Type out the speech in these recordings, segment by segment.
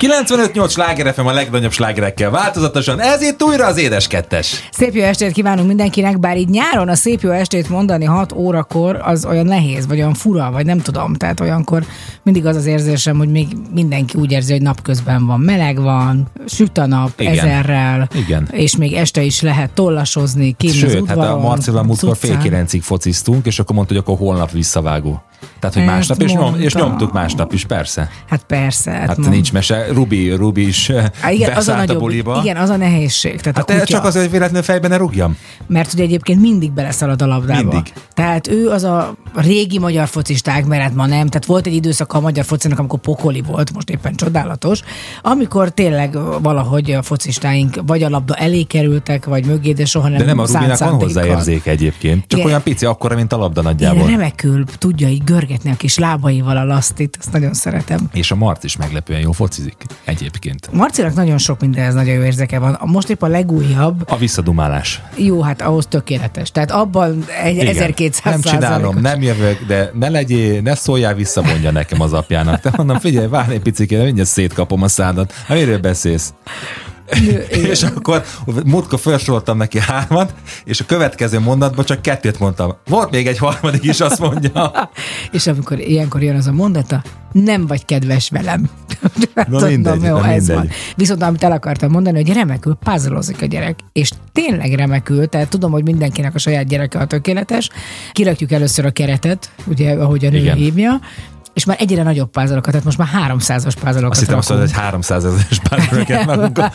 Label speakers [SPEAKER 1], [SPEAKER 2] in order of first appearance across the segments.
[SPEAKER 1] 95-8 sláger FM a legnagyobb slágerekkel változatosan, ez itt újra az édes kettes.
[SPEAKER 2] Szép jó estét kívánunk mindenkinek, bár így nyáron a szép jó estét mondani 6 órakor az olyan nehéz, vagy olyan fura, vagy nem tudom. Tehát olyankor mindig az az érzésem, hogy még mindenki úgy érzi, hogy napközben van, meleg van, süt a nap
[SPEAKER 1] Igen.
[SPEAKER 2] ezerrel,
[SPEAKER 1] Igen.
[SPEAKER 2] és még este is lehet tollasozni, kint az
[SPEAKER 1] Sőt, hát
[SPEAKER 2] udvaron,
[SPEAKER 1] a Marcival múltkor fél kilencig fociztunk, és akkor mondta, hogy akkor holnap visszavágó. Tehát, hogy
[SPEAKER 2] Ezt
[SPEAKER 1] másnap, és, nyom, és nyomtuk másnap is, persze.
[SPEAKER 2] Hát persze.
[SPEAKER 1] Hát
[SPEAKER 2] mond-
[SPEAKER 1] nincs mese. Rubi, Rubi is
[SPEAKER 2] Há, igen, az a
[SPEAKER 1] beszállt a
[SPEAKER 2] nagyobb,
[SPEAKER 1] buliba.
[SPEAKER 2] igen, az a nehézség. Tehát
[SPEAKER 1] Hát
[SPEAKER 2] a kutya,
[SPEAKER 1] csak azért, hogy véletlenül fejben ne rúgjam.
[SPEAKER 2] Mert ugye egyébként mindig beleszalad a labdába.
[SPEAKER 1] Mindig.
[SPEAKER 2] Tehát ő az a régi magyar focisták, mert hát ma nem. Tehát volt egy időszak a magyar focinak, amikor pokoli volt, most éppen csodálatos, amikor tényleg valahogy a focistáink vagy a labda elé kerültek, vagy mögé, de soha nem
[SPEAKER 1] De nem a Rubinak van
[SPEAKER 2] szándékkal.
[SPEAKER 1] hozzá érzéke egyébként. Csak
[SPEAKER 2] Igen.
[SPEAKER 1] olyan pici, akkora, mint a labda
[SPEAKER 2] Igen,
[SPEAKER 1] nagyjából.
[SPEAKER 2] remekül tudja így görgetni a kis lábaival a lasztit, azt nagyon szeretem.
[SPEAKER 1] És a Marc is meglepően jó focizik egyébként.
[SPEAKER 2] Marcinak nagyon sok mindenhez nagyon jó érzeke van. Most épp a legújabb,
[SPEAKER 1] A visszadumálás.
[SPEAKER 2] jó, hát ahhoz tökéletes. Tehát abban egy
[SPEAKER 1] Igen.
[SPEAKER 2] 1200
[SPEAKER 1] Nem csinálom, nem jövök, de ne legyél, ne szóljál vissza, mondja nekem az apjának. Te mondom, figyelj, várj egy picit, mindjárt szétkapom a szádat. Hát miről beszélsz? és akkor múltkor felsoroltam neki hármat, és a következő mondatban csak kettőt mondtam. Volt még egy harmadik is, azt mondja.
[SPEAKER 2] És amikor ilyenkor jön az a mondata, nem vagy kedves velem.
[SPEAKER 1] Na mindegy,
[SPEAKER 2] jó,
[SPEAKER 1] na
[SPEAKER 2] ez
[SPEAKER 1] mindegy.
[SPEAKER 2] van. Viszont amit el akartam mondani, hogy remekül puzzleozik a gyerek, és tényleg remekül, tehát tudom, hogy mindenkinek a saját gyereke a tökéletes. Kirakjuk először a keretet, ugye, ahogy a nő
[SPEAKER 1] Igen.
[SPEAKER 2] hívja, és már egyre nagyobb pázalokat, tehát most már 300-as pázalokat
[SPEAKER 1] Azt hittem azt mondod, hogy 300 ezeres magunkat.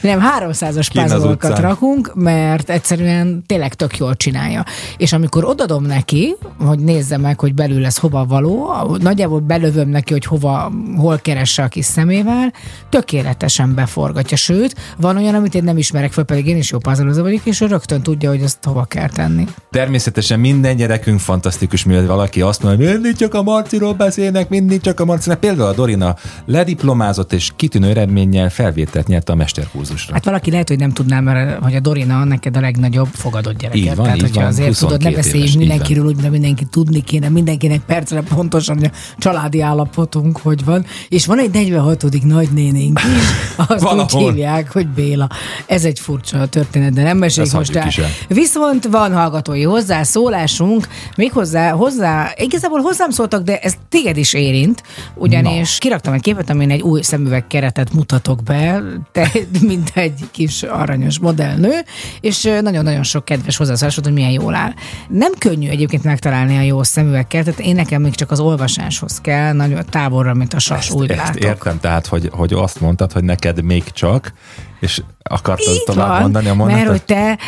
[SPEAKER 2] Nem, 300-as
[SPEAKER 1] Kint az
[SPEAKER 2] pázolokat
[SPEAKER 1] utcán.
[SPEAKER 2] rakunk, mert egyszerűen tényleg tök jól csinálja. És amikor odadom neki, hogy nézze meg, hogy belül lesz hova való, nagyjából belövöm neki, hogy hova, hol keresse a kis szemével, tökéletesen beforgatja. Sőt, van olyan, amit én nem ismerek fel, pedig én is jó puzzle vagyok, és ő rögtön tudja, hogy ezt hova kell tenni.
[SPEAKER 1] Természetesen minden gyerekünk fantasztikus, mivel valaki azt mondja, hogy csak a Marciról beszélnek, mindig csak a Marcinak. Például a Dorina lediplomázott és kitűnő eredménnyel felvételt nyerte a mesterkurzusra.
[SPEAKER 2] Hát valaki lehet, hogy nem tudná, mert hogy a Dorina neked a legnagyobb fogadott gyereket.
[SPEAKER 1] Így van,
[SPEAKER 2] Tehát,
[SPEAKER 1] így
[SPEAKER 2] hogyha
[SPEAKER 1] van,
[SPEAKER 2] azért tudod, ne
[SPEAKER 1] 22
[SPEAKER 2] beszéljünk
[SPEAKER 1] éves, így
[SPEAKER 2] mindenkiről, úgy, de mindenki tudni kéne, mindenkinek percre pontosan, a családi állapotunk hogy van. És van egy 46. nagynénénk is, azt úgy
[SPEAKER 1] Valahol.
[SPEAKER 2] hívják, hogy Béla. Ez egy furcsa történet, de nem meséljük most el. Viszont van hallgatói hozzászólásunk, méghozzá hozzá, igazából hozzám szóltak, de ez téged is érint, ugyanis kiraktam egy képet, amin egy új szemüveg keretet mutatok be, te, mint egy kis aranyos modellnő, és nagyon-nagyon sok kedves hozzászólásod, hogy milyen jól áll. Nem könnyű egyébként megtalálni a jó szemüvegkeretet, én nekem még csak az olvasáshoz kell, nagyon távolra, mint a sas, úgy
[SPEAKER 1] ezt
[SPEAKER 2] látok.
[SPEAKER 1] értem, tehát, hogy, hogy azt mondtad, hogy neked még csak, és akartad
[SPEAKER 2] Így
[SPEAKER 1] tovább
[SPEAKER 2] van,
[SPEAKER 1] mondani a
[SPEAKER 2] mert
[SPEAKER 1] mondatot?
[SPEAKER 2] hogy te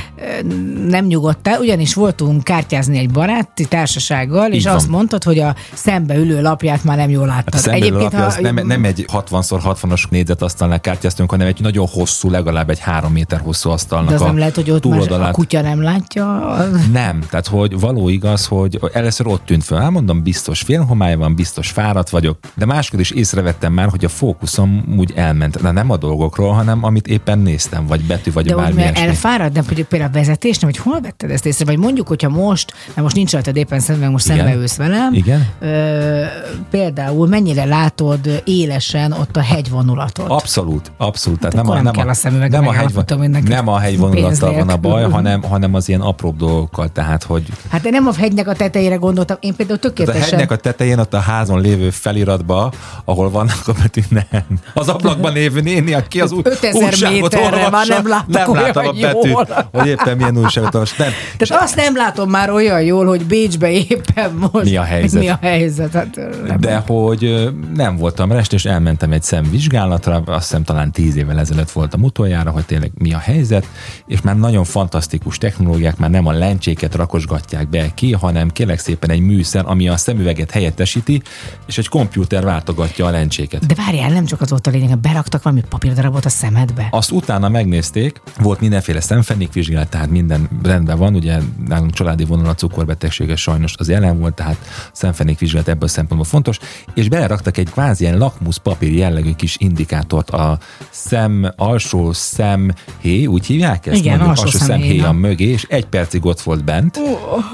[SPEAKER 2] nem nyugodtál, ugyanis voltunk kártyázni egy baráti társasággal, és
[SPEAKER 1] Így van.
[SPEAKER 2] azt mondtad, hogy a szembe ülő lapját már nem jól láttad.
[SPEAKER 1] Hát a szemben lapja, az nem, nem egy 60x60-as négyzetasztalnál kártyáztunk, hanem egy nagyon hosszú, legalább egy három méter hosszú asztalnak
[SPEAKER 2] de az
[SPEAKER 1] a
[SPEAKER 2] nem lehet, hogy ott már a
[SPEAKER 1] túloldalát.
[SPEAKER 2] kutya nem látja. Az-
[SPEAKER 1] Nem, tehát hogy való igaz, hogy először ott tűnt föl. Elmondom, biztos félhomály van, biztos fáradt vagyok, de máskor is észrevettem már, hogy a fókuszom úgy elment. De nem a dolgokról, hanem amit éppen néztem, vagy betű, vagy
[SPEAKER 2] De
[SPEAKER 1] bármi
[SPEAKER 2] mert
[SPEAKER 1] ilyesmi.
[SPEAKER 2] elfárad, de például a vezetésnél, hogy hol vetted ezt észre? Vagy mondjuk, hogyha most, mert most nincs rajtad éppen szemben, most
[SPEAKER 1] Igen.
[SPEAKER 2] szembe ülsz velem,
[SPEAKER 1] Igen.
[SPEAKER 2] Ö, például mennyire látod élesen ott a hegyvonulatot?
[SPEAKER 1] Abszolút, abszolút. Tehát
[SPEAKER 2] Hát akkor nem kell a szemüveg,
[SPEAKER 1] nem a,
[SPEAKER 2] megállapítom,
[SPEAKER 1] hegy,
[SPEAKER 2] hogy neked
[SPEAKER 1] nem a hegyvonulattal van a baj, hanem, hanem az ilyen apróbb dolgokkal. Tehát, hogy
[SPEAKER 2] Hát de nem a hegynek a tetejére gondoltam, én például
[SPEAKER 1] tehát a
[SPEAKER 2] tökéletesen...
[SPEAKER 1] hegynek a tetején, ott a házon lévő feliratba, ahol vannak a betű, nem. Az ablakban lévő néni, aki az új,
[SPEAKER 2] 5000
[SPEAKER 1] újságot
[SPEAKER 2] méterre
[SPEAKER 1] olvassa,
[SPEAKER 2] már nem látok
[SPEAKER 1] nem
[SPEAKER 2] olyan
[SPEAKER 1] látom a betűt,
[SPEAKER 2] jól.
[SPEAKER 1] hogy éppen milyen újságot olvas. Nem.
[SPEAKER 2] Tehát azt nem látom már olyan jól, hogy Bécsbe éppen most
[SPEAKER 1] Mi a helyzet?
[SPEAKER 2] Mi a helyzet? Hát, nem.
[SPEAKER 1] De hogy nem voltam rest, és elmentem egy szemvizsgálatra, azt hiszem talán tíz évvel ezelőtt voltam utoljára, hogy tényleg mi a helyzet, és már nagyon fantasztikus technológiák, már nem a lencséket rakosgatják be ki, hanem kérlek szépen egy műszer, ami a szemüveget helyettesíti, és egy kompjúter váltogatja a lencséket.
[SPEAKER 2] De várjál, nem csak az volt a lényeg, beraktak valami papírdarabot a szemedbe.
[SPEAKER 1] Az azt utána megnézték, volt mindenféle szemfenékvizsgálat, tehát minden rendben van, ugye nálunk családi vonal a cukorbetegsége sajnos az jelen volt, tehát szemfenékvizsgálat ebből a szempontból fontos, és beleraktak egy kvázi ilyen lakmuszpapír jellegű kis indikátort a szem, alsó szemhéj, úgy hívják ezt?
[SPEAKER 2] Igen,
[SPEAKER 1] Mondjuk,
[SPEAKER 2] alsó
[SPEAKER 1] szemhéj a mögé, és egy percig ott volt bent,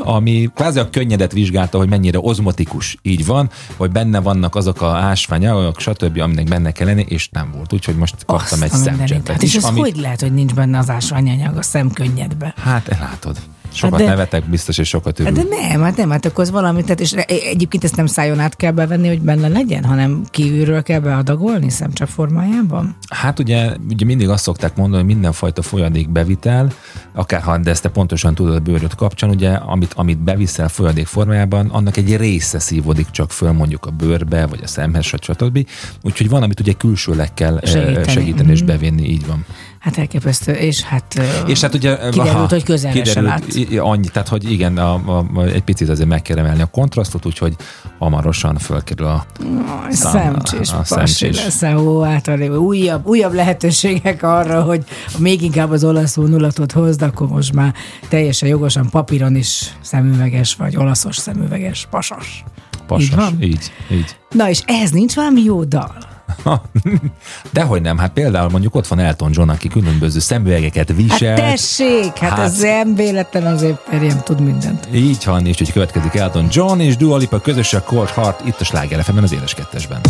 [SPEAKER 1] ami kvázi a könnyedet vizsgálta, hogy mennyire ozmotikus így van, hogy benne vannak azok a ásványanyagok, stb., aminek benne kell lenni, és nem volt. Úgyhogy most kaptam egy
[SPEAKER 2] Azt mindenit.
[SPEAKER 1] szemcseppet
[SPEAKER 2] és
[SPEAKER 1] is,
[SPEAKER 2] ez
[SPEAKER 1] ami...
[SPEAKER 2] hogy lehet, hogy nincs benne az ásványanyag a szemkönnyedbe?
[SPEAKER 1] Hát elátod. Sokat
[SPEAKER 2] Hát de-
[SPEAKER 1] nevetek biztos, és sokat
[SPEAKER 2] Hát
[SPEAKER 1] örül.
[SPEAKER 2] De nem, hát nem, hát akkor az valami, tehát és egyébként ezt nem szájon át kell bevenni, hogy benne legyen, hanem kívülről kell beadagolni szemcsap formájában?
[SPEAKER 1] Hát ugye, ugye mindig azt szokták mondani, hogy mindenfajta folyadék bevitel, akár ha, de ezt te pontosan tudod a bőröd kapcsán, ugye, amit, amit beviszel folyadék formájában, annak egy része szívódik csak föl mondjuk a bőrbe, vagy a szemhez, stb. Úgyhogy van, amit ugye külsőleg kell eh,
[SPEAKER 2] Segíteni.
[SPEAKER 1] segíteni és
[SPEAKER 2] Mhm.
[SPEAKER 1] bevinni, így van.
[SPEAKER 2] Hát elképesztő, és hát...
[SPEAKER 1] És hát ugye...
[SPEAKER 2] Kiderült, hogy közelre se látsz.
[SPEAKER 1] i- i- Annyi, tehát hogy igen, a, a, a, egy picit azért meg kell emelni a kontrasztot, úgyhogy hamarosan fölkerül a
[SPEAKER 2] szemcsés,
[SPEAKER 1] a
[SPEAKER 2] pasi
[SPEAKER 1] szemcsés.
[SPEAKER 2] lesz, ó, általában újabb, újabb lehetőségek arra, hogy még inkább az olasz vonulatot hozd, akkor most már teljesen jogosan papíron is szemüveges, vagy olaszos szemüveges, pasas.
[SPEAKER 1] pasas.
[SPEAKER 2] Így van?
[SPEAKER 1] Így, így.
[SPEAKER 2] Na és ehhez nincs valami jó dal?
[SPEAKER 1] Dehogy nem, hát például mondjuk ott van Elton John, aki különböző szemüvegeket
[SPEAKER 2] Hát
[SPEAKER 1] visel.
[SPEAKER 2] tessék, hát,
[SPEAKER 1] Hát-
[SPEAKER 2] hát ez nem véletlen azért, Perjem tud mindent.
[SPEAKER 1] Így van, és hogy következik Elton John és Dua Lipa közösen Cold Heart itt a Sláger az éles kettesben.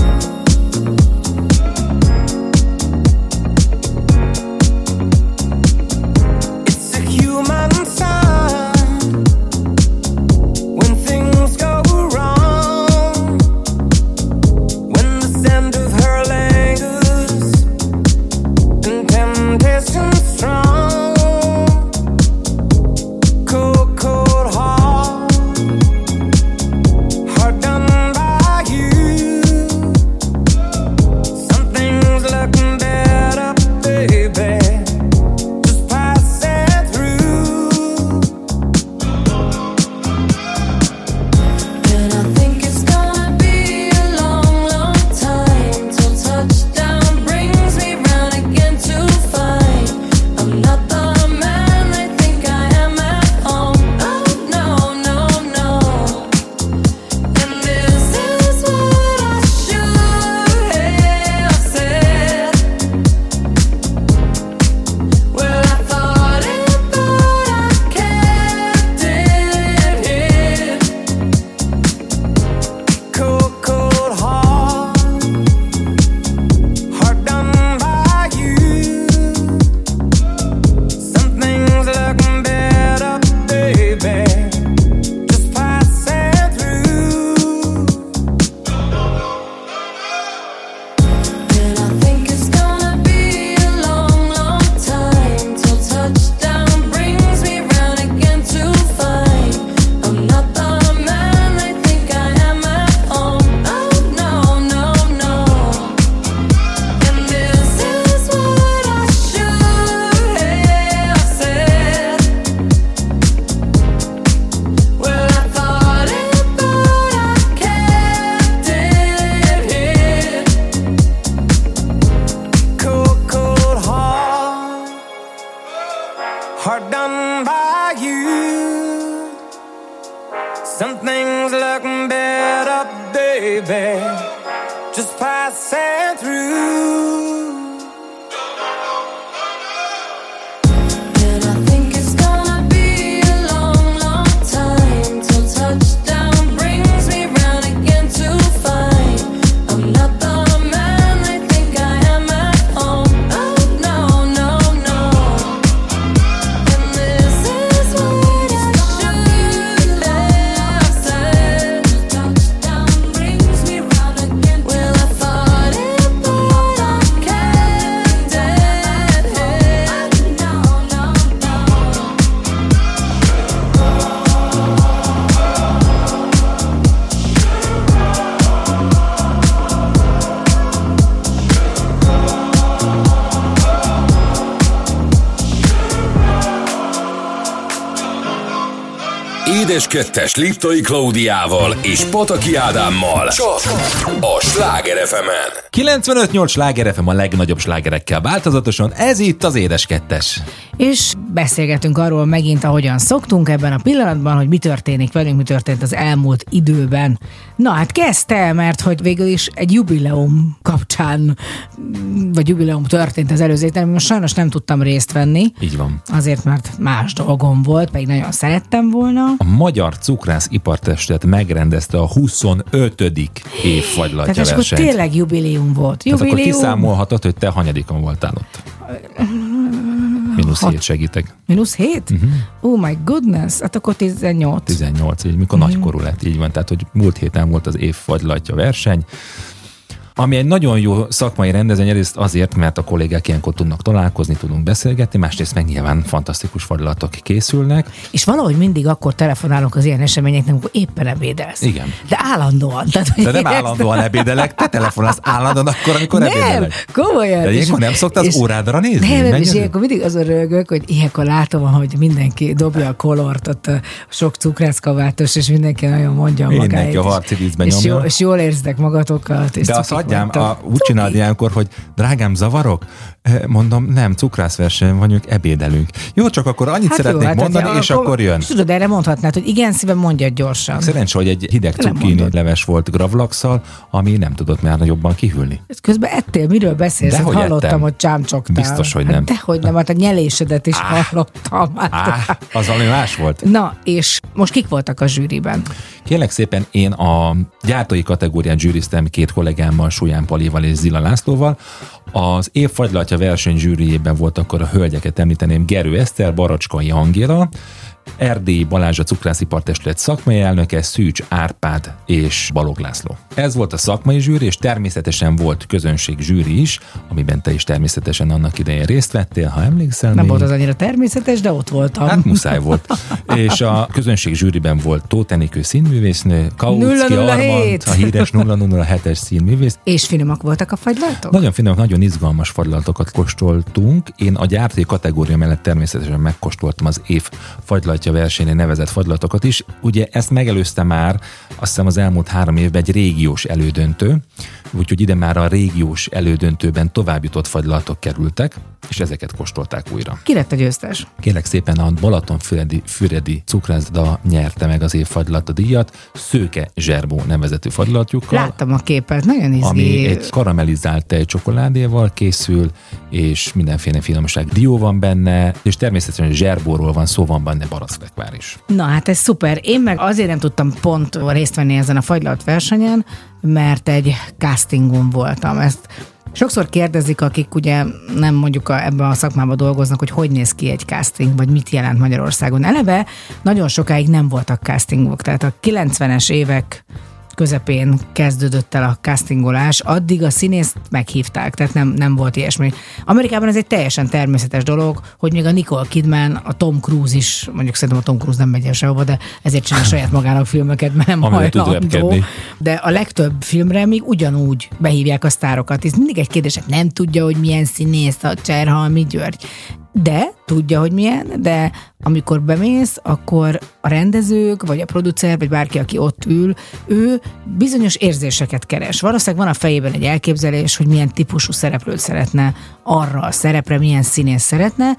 [SPEAKER 3] Baby. Just passing
[SPEAKER 4] Édes Kettes Liptai Klaudiával és Pataki Ádámmal. Csak a Sláger fm
[SPEAKER 1] 95-8 sláger FM a legnagyobb slágerekkel változatosan, ez itt az Édes Kettes.
[SPEAKER 2] És beszélgetünk arról megint, ahogyan szoktunk ebben a pillanatban, hogy mi történik velünk, mi történt az elmúlt időben. Na hát kezdte, mert hogy végül is egy jubileum kapcsán, vagy jubileum történt az előző héten, most sajnos nem tudtam részt venni.
[SPEAKER 1] Így van.
[SPEAKER 2] Azért, mert más dolgom volt, pedig nagyon szerettem volna.
[SPEAKER 1] A Magyar Cukrász Ipartestet megrendezte a 25. évfagylatja
[SPEAKER 2] Tehát és akkor
[SPEAKER 1] versenyt.
[SPEAKER 2] tényleg jubileum volt.
[SPEAKER 1] Tehát akkor
[SPEAKER 2] Jubileum.
[SPEAKER 1] kiszámolhatod, hogy te hanyadikon voltál ott. Minusz
[SPEAKER 2] Hat.
[SPEAKER 1] hét segítek.
[SPEAKER 2] Minusz 7?
[SPEAKER 1] Mhm.
[SPEAKER 2] Uh-huh. Oh my goodness, hát akkor 18.
[SPEAKER 1] 18, így mikor
[SPEAKER 2] Mhm.
[SPEAKER 1] nagykorú lett, így van. Tehát, hogy múlt héten volt az évfagylatja verseny, ami egy nagyon jó szakmai rendezvény, egyrészt azért, mert a kollégák ilyenkor tudnak találkozni, tudunk beszélgetni, másrészt meg nyilván fantasztikus fagylatok készülnek.
[SPEAKER 2] És valahogy mindig akkor telefonálunk az ilyen eseményeknek, amikor éppen ebédelsz.
[SPEAKER 1] Igen.
[SPEAKER 2] De állandóan. Tehát,
[SPEAKER 1] De nem állandóan ebédelek, te telefonálsz állandóan akkor, amikor
[SPEAKER 2] Nem,
[SPEAKER 1] ebédelek.
[SPEAKER 2] komolyan.
[SPEAKER 1] De ilyenkor nem szoktál az órádra nézni?
[SPEAKER 2] Nem, nem, és ilyenkor mindig azon rögök, hogy ilyenkor látom, hogy mindenki dobja a kolort, ott a sok cukrászkavátos, és mindenki nagyon mondja
[SPEAKER 1] Mindenki
[SPEAKER 2] magáit.
[SPEAKER 1] a
[SPEAKER 2] és-
[SPEAKER 1] harci vízben
[SPEAKER 2] és,
[SPEAKER 1] nyomja.
[SPEAKER 2] jó, és jól érzitek magatokat. És
[SPEAKER 1] De azt
[SPEAKER 2] vagytok.
[SPEAKER 1] a, úgy csináld ilyenkor, hogy drágám, zavarok? Eh, Mondom, nem, cukrászverseny vagyunk, ebédelünk. Jó, csak akkor annyit
[SPEAKER 2] Hát jó,
[SPEAKER 1] szeretnék
[SPEAKER 2] hát
[SPEAKER 1] mondani,
[SPEAKER 2] hát
[SPEAKER 1] és akkor jön.
[SPEAKER 2] És tudod, erre mondhatnád, hogy igen, szívem, mondjad gyorsan.
[SPEAKER 1] Szerencsé, hogy egy hideg cukkini leves volt gravlaxal, ami nem tudott már jobban kihűlni.
[SPEAKER 2] Ezt közben ettél, miről beszélsz? Hát
[SPEAKER 1] Dehogy
[SPEAKER 2] hallottam,
[SPEAKER 1] ettem.
[SPEAKER 2] hogy csámcsoktál.
[SPEAKER 1] Biztos, hogy
[SPEAKER 2] Hát
[SPEAKER 1] nem.
[SPEAKER 2] dehogy nem, hát a nyelésedet is hallottam. Hát.
[SPEAKER 1] Á, az valami más volt.
[SPEAKER 2] Na, és most kik voltak a zsűriben?
[SPEAKER 1] Kérlek szépen, én a gyártói kategórián zsűriztem két kollégámmal, Súlyán Palival és Zila Lászlóval. Az év fagylatja verseny zsűriében volt akkor a hölgyeket említeném Gerő Eszter, Baracskai Angéla, Erdélyi Balázs a Cukrászipartestület szakmai elnöke, Szűcs Árpád és Balog László. Ez volt a szakmai zsűri, és természetesen volt közönség zsűri is, amiben te is természetesen annak idején részt vettél, ha emlékszel
[SPEAKER 2] Nem
[SPEAKER 1] még.
[SPEAKER 2] volt az annyira természetes, de ott voltam.
[SPEAKER 1] Hát muszáj volt. És a közönség zsűriben volt Tóth Enikő színművésznő, Kautsky
[SPEAKER 2] 007.
[SPEAKER 1] Armand, a híres 007-es színművész.
[SPEAKER 2] És finomak voltak a fagylatok?
[SPEAKER 1] Nagyon finom, nagyon izgalmas fagylatokat kóstoltunk. Én a gyártói kategória mellett természetesen megkóstoltam az év fagylatja versenyen nevezett fagylatokat is. Ugye ezt megelőzte már azt hiszem az elmúlt három évben egy régiós elődöntő, úgyhogy ide már a régiós elődöntőben tovább jutott fagylatok kerültek, és ezeket kóstolták újra.
[SPEAKER 2] Ki lett a győztes?
[SPEAKER 1] Kérlek szépen a Balatonfüredi Füredi cukrászda nyerte meg az év fagylata díjat, Szőke Zserbó nevezetű fagylatjukkal.
[SPEAKER 2] Láttam a képet, nagyon izgi.
[SPEAKER 1] ami egy karamellizált tejcsokoládéval készül, és mindenféle finomság dió van benne, és természetesen zserbóról van szó, van benne barackfekvár is.
[SPEAKER 2] Na hát ez szuper. Én meg azért nem tudtam pont részt venni ezen a fagylalt versenyen, mert egy castingon voltam. Ezt Sokszor kérdezik, akik ugye nem mondjuk a, ebben a szakmában dolgoznak, hogy hogy néz ki egy casting, vagy mit jelent Magyarországon. Eleve nagyon sokáig nem voltak castingok, tehát a 90-es évek közepén kezdődött el a castingolás, addig a színészt meghívták, tehát nem, nem volt ilyesmi. Amerikában ez egy teljesen természetes dolog, hogy még a Nicole Kidman, a Tom Cruise is, mondjuk szerintem a Tom Cruise nem megy el sehova, de ezért csinál saját magának filmeket, mert nem hajlandó. De a legtöbb filmre még ugyanúgy behívják a sztárokat. Ez mindig egy kérdés, hogy nem tudja, hogy milyen színész a Cserhalmi György. De tudja, hogy milyen, de amikor bemész, akkor a rendezők, vagy a producer, vagy bárki, aki ott ül, ő bizonyos érzéseket keres. Valószínűleg van a fejében egy elképzelés, hogy milyen típusú szereplőt szeretne arra a szerepre, milyen színész szeretne,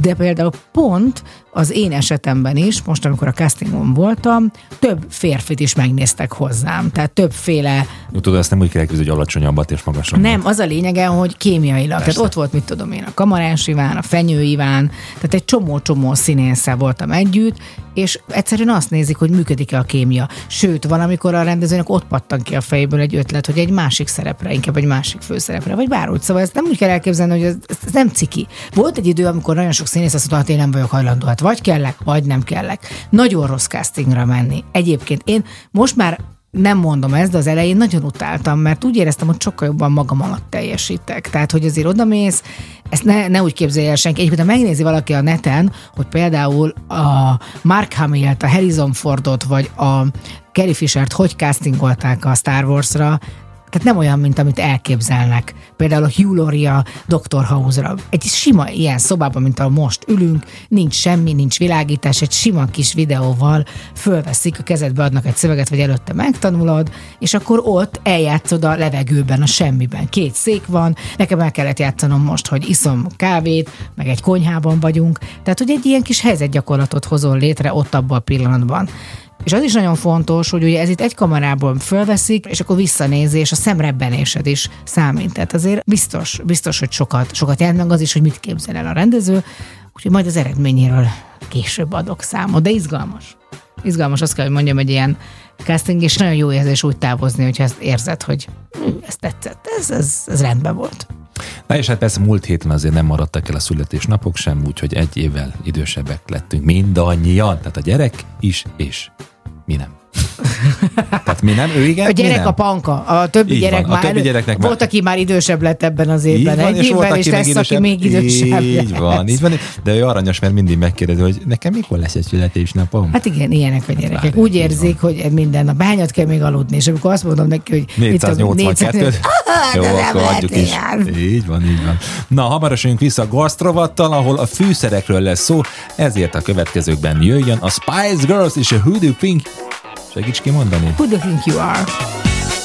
[SPEAKER 2] de például pont az én esetemben is, most amikor a castingon voltam, több férfit is megnéztek hozzám. Tehát többféle
[SPEAKER 1] Tudod, ezt nem úgy kell elképzelni, hogy alacsonyabbat és magasabbat.
[SPEAKER 2] nem, az a lényege, hogy kémiailag. Tehát ott volt, mit tudom én, a Kamarás Iván, a Fenyő Iván, tehát egy csomó-csomó színésszel voltam együtt, és egyszerűen azt nézik, hogy működik-e a kémia. Sőt, van, amikor a rendezőnek ott pattan ki a fejéből egy ötlet, hogy egy másik szerepre, inkább egy másik főszerepre, vagy bárhogy. Szóval ezt nem úgy kell elképzelni, hogy ez, ez nem ciki. Volt egy idő, amikor nagyon sok színész azt mondta, hát én nem vagyok hajlandó, hát vagy kellek, vagy nem kellek. Nagyon rossz castingra menni. Egyébként én most már nem mondom ezt, de az elején nagyon utáltam, mert úgy éreztem, hogy sokkal jobban magam alatt teljesítek. Tehát, hogy azért odamész, ezt ne, ne úgy képzelje el senki. Egyébként, ha megnézi valaki a neten, hogy például a Mark Hamill-t, a Harrison Fordot, vagy a Carrie Fishert hogy castingolták a Star Wars-ra,
[SPEAKER 5] Tehát nem olyan, mint amit elképzelnek. Például a Hugh Laurie a Dr. House-ra. Egy sima ilyen szobában, mint ahol most ülünk, nincs semmi, nincs világítás, egy sima kis videóval fölveszik, a kezedbe adnak egy szöveget, vagy előtte megtanulod, és akkor ott eljátszod a levegőben, a semmiben. Két szék van, nekem el kellett játszanom most, hogy iszom kávét, meg egy konyhában vagyunk. Tehát, hogy egy ilyen kis helyzetgyakorlatot hozol létre ott abban a pillanatban. És az is nagyon fontos, hogy ugye ez itt egy kamerából fölveszik, és akkor visszanézi, és a szemrebbenésed is számít. Tehát azért biztos, biztos, hogy sokat, sokat jelent meg az is, hogy mit képzel el a rendező, úgyhogy majd az eredményéről később adok számot, de izgalmas. Izgalmas, azt kell, hogy mondjam, egy ilyen casting, és nagyon jó érzés úgy távozni, hogyha ezt érzed, hogy hm, ez tetszett, ez, ez, ez rendben volt.
[SPEAKER 1] Na és hát persze múlt héten azért nem maradtak el a születésnapok sem, úgyhogy egy évvel idősebbek lettünk mindannyian, tehát a gyerek is, és mi nem. tehát mi nem, ő igen,
[SPEAKER 5] A gyerek
[SPEAKER 1] nem.
[SPEAKER 5] a panka, a többi
[SPEAKER 1] Így
[SPEAKER 5] gyerek
[SPEAKER 1] van, a
[SPEAKER 5] már,
[SPEAKER 1] többi gyereknek már-
[SPEAKER 5] volt, aki már idősebb lett ebben az évben.
[SPEAKER 1] van,
[SPEAKER 5] egy
[SPEAKER 1] és
[SPEAKER 5] évben, és lesz, aki még idősebb
[SPEAKER 1] Így
[SPEAKER 5] lesz.
[SPEAKER 1] van, így van. De ő aranyos, mert mindig megkérdezi, hogy nekem mikor lesz egy születésnapom?
[SPEAKER 5] Hát igen, ilyenek a gyerekek.
[SPEAKER 1] Várj,
[SPEAKER 5] Úgy érzik, hogy minden nap hányat kell még aludni, és amikor azt mondom neki, hogy... mit tudom,
[SPEAKER 1] 482 Jó, akkor adjuk is. Így van, így van. Na, hamarosan vissza a gasztrovattal, ahol a fűszerekről lesz szó, ezért a következőkben jöjjön a Spice Girls és a Who Do You Think. Segíts kimondani.
[SPEAKER 5] Who do you think you are?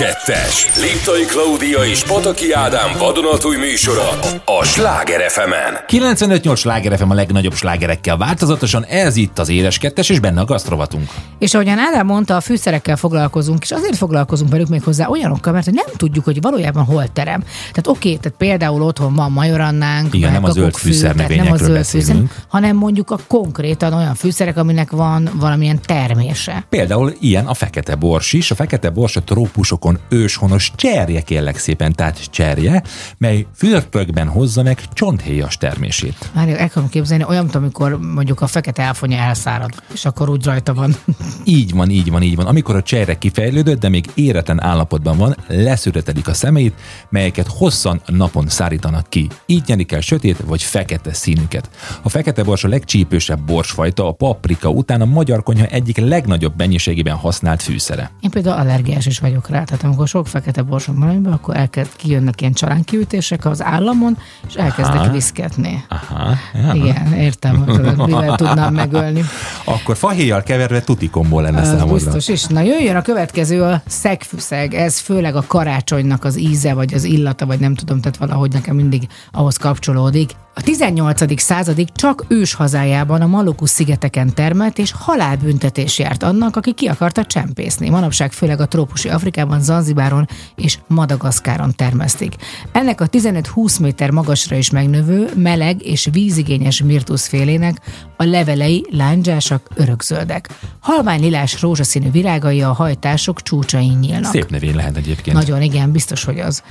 [SPEAKER 4] Kettes. Liptai Klaudia és Pataki Ádám vadonatúj műsora a Sláger fm
[SPEAKER 1] 95-8 sláger FM a legnagyobb slágerekkel változatosan, ez itt az Édes Kettes, és benne a gasztrovatunk.
[SPEAKER 2] És ahogyan Ádám mondta, a fűszerekkel foglalkozunk, és azért foglalkozunk velük még hozzá olyanokkal, mert nem tudjuk, hogy valójában hol terem. Tehát oké, tehát például otthon van majorannánk,
[SPEAKER 1] Igen, nem a zöld
[SPEAKER 2] tehát nem a
[SPEAKER 1] fűszernövényekről
[SPEAKER 2] zöld fűszer, hanem mondjuk a konkrétan olyan fűszerek, aminek van valamilyen termése.
[SPEAKER 1] Például ilyen a fekete bors is. A fekete bors a trópusokon őshonos cserje kérlek szépen, tehát cserje, mely fürtökben hozza meg csonthéjas termését.
[SPEAKER 2] Már el tudom képzelni, olyan, mint amikor mondjuk a fekete elfonya elszárad, és akkor úgy rajta van.
[SPEAKER 1] Így van, így van, így van. Amikor a cserje kifejlődött, de még éretlen állapotban van, leszüretelik a szemeit, melyeket hosszan napon szárítanak ki. Így nyerik el sötét vagy fekete színüket. A fekete bors a legcsípősebb borsfajta, a paprika után a magyar konyha egyik legnagyobb mennyiségében használt fűszere.
[SPEAKER 2] Én például allergiás is vagyok rá, tehát amikor sok fekete borsom van, akkor elkezd kijönnek ilyen csalánkiütések az államon, és elkezdek
[SPEAKER 1] Aha.
[SPEAKER 2] viszketni.
[SPEAKER 1] Aha, ja.
[SPEAKER 2] Igen, értem, tudod, mivel tudnám megölni.
[SPEAKER 1] Akkor fahéjjal keverve tutikomból lenne
[SPEAKER 2] Ez
[SPEAKER 1] számodra.
[SPEAKER 2] biztos is. Na jöjjön a következő, a szegfűszeg. Ez főleg a karácsonynak az íze, vagy az illata, vagy nem tudom, tehát valahogy nekem mindig ahhoz kapcsolódik. A 18. századig csak ős hazájában a Malukus szigeteken termelt, és halálbüntetés járt annak, aki ki akarta csempészni. Manapság főleg a trópusi Afrikában, Zanzibáron és Madagaszkáron termesztik. Ennek a 15-20 méter magasra is megnövő, meleg és vízigényes mirtuszfélének a levelei lándzsásak, örökzöldek. Halvány lilás rózsaszínű virágai a hajtások csúcsain nyílnak.
[SPEAKER 1] Szép növény lehet egyébként.
[SPEAKER 2] Nagyon igen, biztos, hogy az.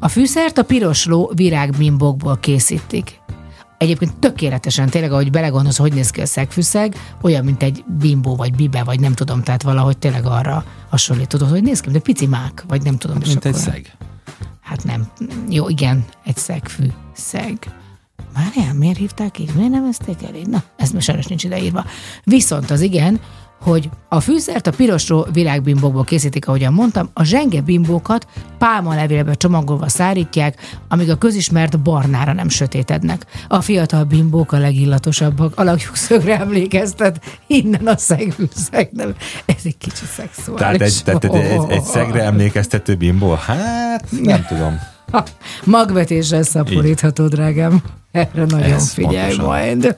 [SPEAKER 2] A fűszert a piros ló virágbimbokból készítik. Egyébként tökéletesen, tényleg, ahogy belegondolsz, hogy néz ki a szegfűszeg, olyan, mint egy bimbó, vagy bibe, vagy nem tudom, tehát valahogy tényleg arra hasonlít. Tudod, hogy néz ki, egy pici mák, vagy nem tudom. és
[SPEAKER 1] Mint egy
[SPEAKER 2] akkor-
[SPEAKER 1] szeg.
[SPEAKER 2] Hát nem. Jó, igen, egy szegfű szeg. Már ilyen, miért hívták így? Miért nevezték el így? Na, ez most sajnos nincs ideírva. Viszont az igen, hogy a fűszert a pirosró virágbimbókból készítik, ahogyan mondtam, a zsenge bimbókat pálmalevélbe csomagolva szárítják, amíg a közismert barnára nem sötétednek. A fiatal bimbók a legillatosabbak, alakjuk szögre emlékeztet, innen a szegfűszeg nem. Ez egy kicsit szexuális.
[SPEAKER 1] Tehát egy, tehát egy, egy, egy szegre emlékeztető bimbó? Hát, nem tudom.
[SPEAKER 2] Magvetéssel szaporítható, drágám. Erre nagyon
[SPEAKER 1] Ez
[SPEAKER 2] figyelj
[SPEAKER 1] pontosan.
[SPEAKER 2] majd.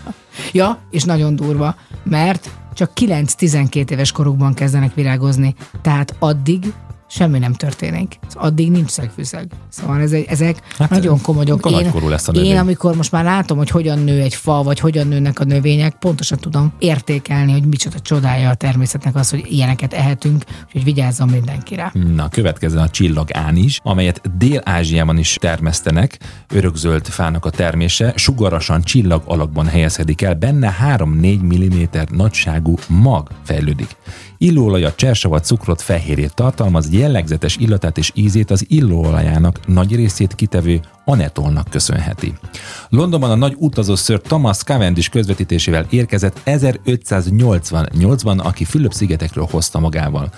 [SPEAKER 2] ja, és nagyon durva, mert csak 9-12 éves korukban kezdenek virágozni, tehát addig semmi nem történik. Szóval addig nincs szegfűszeg. Szóval ez ezek
[SPEAKER 1] Hát,
[SPEAKER 2] nagyon komolyok.
[SPEAKER 1] nagykorú lesz a
[SPEAKER 2] én, amikor most már látom, hogy hogyan nő egy fa, vagy hogyan nőnek a növények, pontosan tudom értékelni, hogy micsoda csodája a természetnek az, hogy ilyeneket ehetünk, úgyhogy vigyázzon mindenki rá.
[SPEAKER 1] Na, következzen a csillagán is, amelyet Dél-Ázsiában is termesztenek, örökzöld fának a termése, sugarasan csillag alakban helyezkedik el, benne 3-4 mm nagyságú mag fejlődik. Illóolaja, csersavat, cukrot, fehérjét tartalmaz, jellegzetes illatát és ízét az illóolajának nagy részét kitevő anetolnak köszönheti. Londonban a nagy utazó ször Thomas Cavendish közvetítésével érkezett 1588-ban, aki Fülöp-szigetekről hozta magával.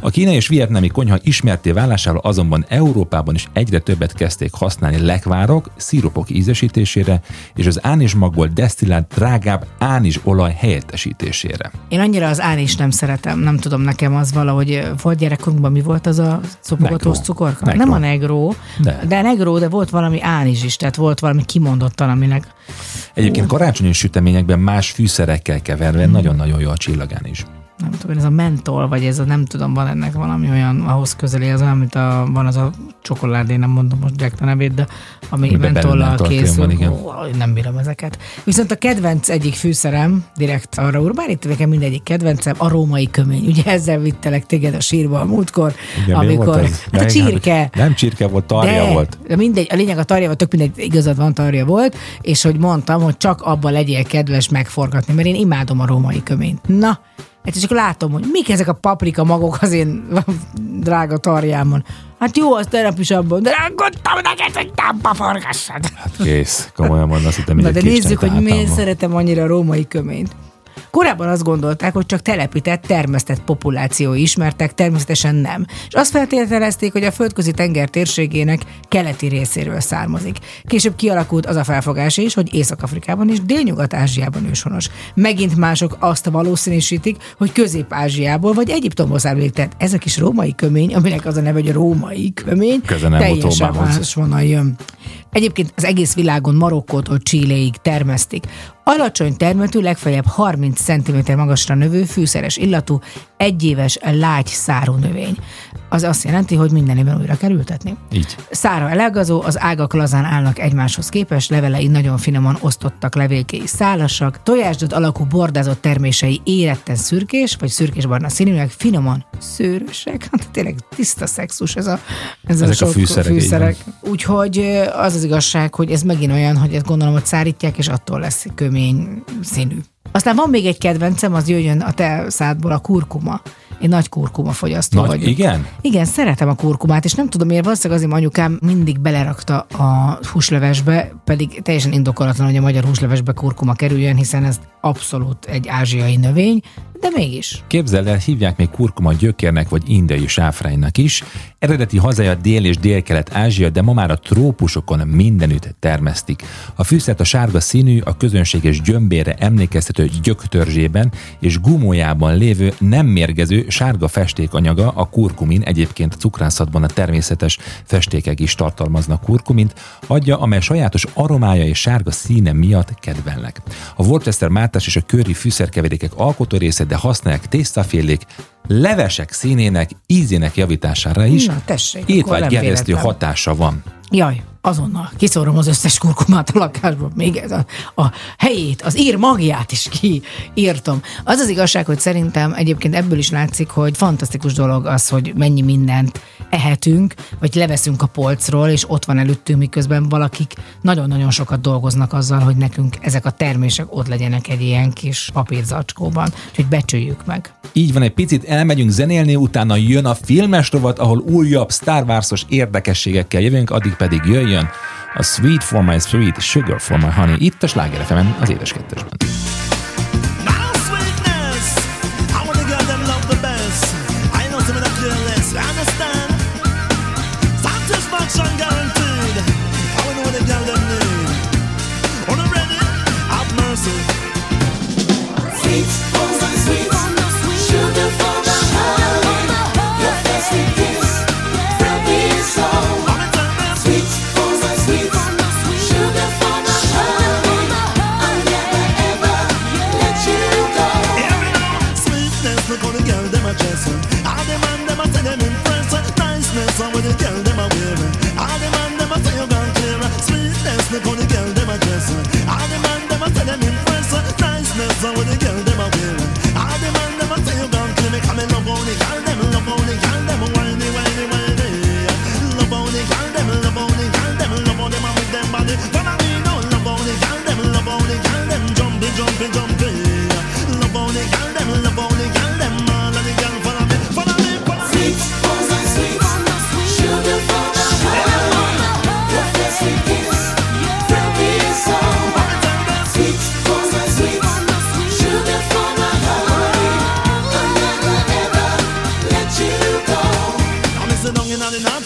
[SPEAKER 1] A kínai és vietnámi konyha ismerté válásával azonban Európában is egyre többet kezdték használni lekvárok, szirupok ízesítésére és az ánismagból desztillált drágább ánis olaj helyettesítésére.
[SPEAKER 2] Én annyira az án is nem szeretem, nem tudom, nekem az valahogy, volt gyerekkorunkban, mi volt az a szopogatós cukorka?
[SPEAKER 1] Negró.
[SPEAKER 2] Nem a negró,
[SPEAKER 1] De.
[SPEAKER 2] de. de negró, de volt valami ánis is, tehát volt valami kimondottan, aminek
[SPEAKER 1] Egyébként karácsonyi süteményekben más fűszerekkel keverve nagyon-nagyon jó a csillagán is.
[SPEAKER 2] Nem tudom, ez a mentol, vagy ez a nem tudom, van ennek valami olyan, ahhoz közeli, az olyan, mint a, van az a csokoládé, nem mondom most Jack a nevét, de ami mentollal készül.
[SPEAKER 1] van, igen.
[SPEAKER 2] Ó, nem bírom ezeket. Viszont a kedvenc egyik fűszerem, direkt arra úr, bár itt nekem mindegyik kedvencem, a római kömény. Ugye ezzel vittelek téged a sírba a múltkor,
[SPEAKER 1] mi
[SPEAKER 2] amikor... Hát a csirke.
[SPEAKER 1] Nem csirke volt, tarja
[SPEAKER 2] de,
[SPEAKER 1] volt.
[SPEAKER 2] De mindegy, a lényeg a tarja volt, tök mindegy, igazad van, tarja volt, és hogy mondtam, hogy csak abban legyél kedves megforgatni, mert én imádom a római köményt. Na, hát csak látom, hogy mik ezek a paprika magok az én drága tarjámon. Hát jó, az tegnap is abban, de mondtam neked, hogy támpa forgassad.
[SPEAKER 1] Hát kész, komolyan mondasz, itt
[SPEAKER 2] Na
[SPEAKER 1] mindegy
[SPEAKER 2] de nézzük, hogy miért szeretem annyira a római köményt. Korábban azt gondolták, hogy csak telepített, termesztett populáció ismertek, természetesen nem. És azt feltételezték, hogy a földközi tenger térségének keleti részéről származik. Később kialakult az a felfogás is, hogy Észak-Afrikában és Délnyugat-Ázsiában őshonos. Megint mások azt valószínűsítik, hogy Közép-Ázsiából vagy Egyiptomból származik. Tehát ez a kis római kömény, aminek az a neve, hogy a római kömény,
[SPEAKER 1] Köze nem
[SPEAKER 2] teljesen máshonnan jön. Egyébként az egész világon Marokkótól Csilléig termesztik. Alacsony termetű, legfeljebb 30 cm magasra növő, fűszeres illatú, egyéves, lágy szárú növény. Az azt jelenti, hogy minden évben újra kell ültetni.
[SPEAKER 1] Így.
[SPEAKER 2] Szára elágazó, az ágak lazán állnak egymáshoz képest, levelei nagyon finoman osztottak, levélkéi szálasak, tojásdot alakú bordázott termései éretten szürkés, vagy szürkés-barna színűek, finoman szőrösek. Hát tényleg tiszta szexus ez a, ez
[SPEAKER 1] Ezek a fűszerek, így van.
[SPEAKER 2] Úgyhogy ö, az az igazság, hogy ez megint olyan, hogy ezt gondolom, hogy szárítják, és attól lesz kömény színű. Aztán van még egy kedvencem, az jöjjön a te szádból, a kurkuma. Én nagy kurkuma fogyasztó
[SPEAKER 1] Nagy,
[SPEAKER 2] vagyok.
[SPEAKER 1] igen?
[SPEAKER 2] Igen, szeretem a kurkumát, és nem tudom miért, valószínűleg azért anyukám mindig belerakta a húslevesbe, pedig teljesen indokolatlan, hogy a magyar húslevesbe kurkuma kerüljön, hiszen ez abszolút egy ázsiai növény, de mégis.
[SPEAKER 1] Képzeld el, hívják még kurkuma gyökérnek vagy indiai sáfránynak is. Eredeti hazája Dél- és Dél-Kelet-Ázsia, de ma már a trópusokon mindenütt termesztik. A fűszert a sárga színű, a közönséges gyömbére emlékeztető gyöktörzsében és gumójában lévő nem mérgező sárga festékanyaga a kurkumin, egyébként cukrászatban a természetes festékek is tartalmaznak kurkumint, adja, amely sajátos aromája és sárga színe miatt kedvelnek. A Worcester mártás és a köri fűszerkeverékek alkotó része, de használják tésztafélék, levesek színének, ízének javítására is.
[SPEAKER 2] Na, tessék, akkor
[SPEAKER 1] Étvágy
[SPEAKER 2] nem
[SPEAKER 1] gerjesztő
[SPEAKER 2] véletlen.
[SPEAKER 1] hatása van.
[SPEAKER 2] Jaj, azonnal kiszórom az összes kurkumát a lakásból, még a, a helyét, az ír magját is kiírtam. Az az igazság, hogy szerintem egyébként ebből is látszik, hogy fantasztikus dolog az, hogy mennyi mindent ehetünk, vagy leveszünk a polcról, és ott van előttünk, miközben valakik nagyon-nagyon sokat dolgoznak azzal, hogy nekünk ezek a termések ott legyenek egy ilyen kis papírzacskóban, úgyhogy becsüljük meg.
[SPEAKER 1] Így van, egy picit elmegyünk zenélni, utána jön a filmes rovat, ahol újabb Star Wars-os érdekességekkel jövünk, addig pedig jöjjön a Sweet for my sweet, Sugar for my honey, itt a Sláger az édes kettesben.
[SPEAKER 6] niceness, the gonna girl, them a dress. All the man, them a tell them in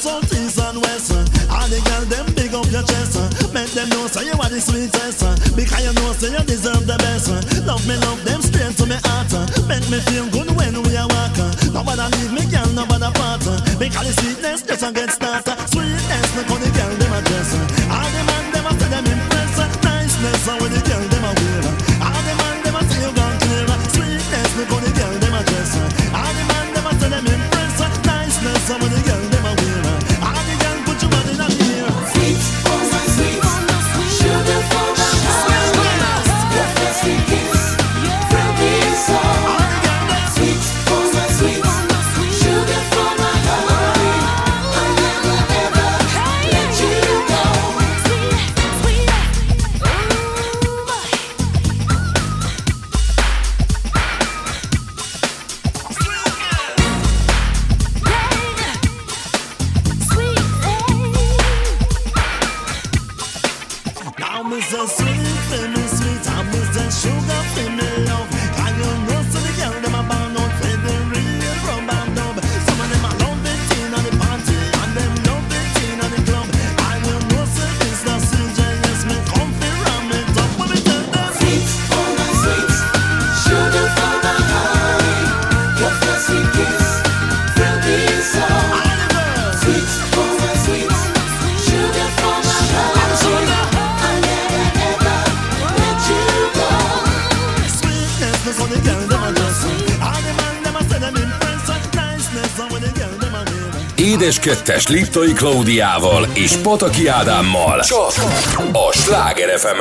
[SPEAKER 6] south, east and west. All the girls them big up your chest. Make them know say you are the sweetest. Because you know say you deserve the best. Love me, love them straight to me heart. Make me feel good when we are walking. Nobody leave me, girl, nobody part. Because the sweetness just a get started.
[SPEAKER 4] 2-es Liptai Klaudiával és Pataki Ádámmal. Csak a Sláger fm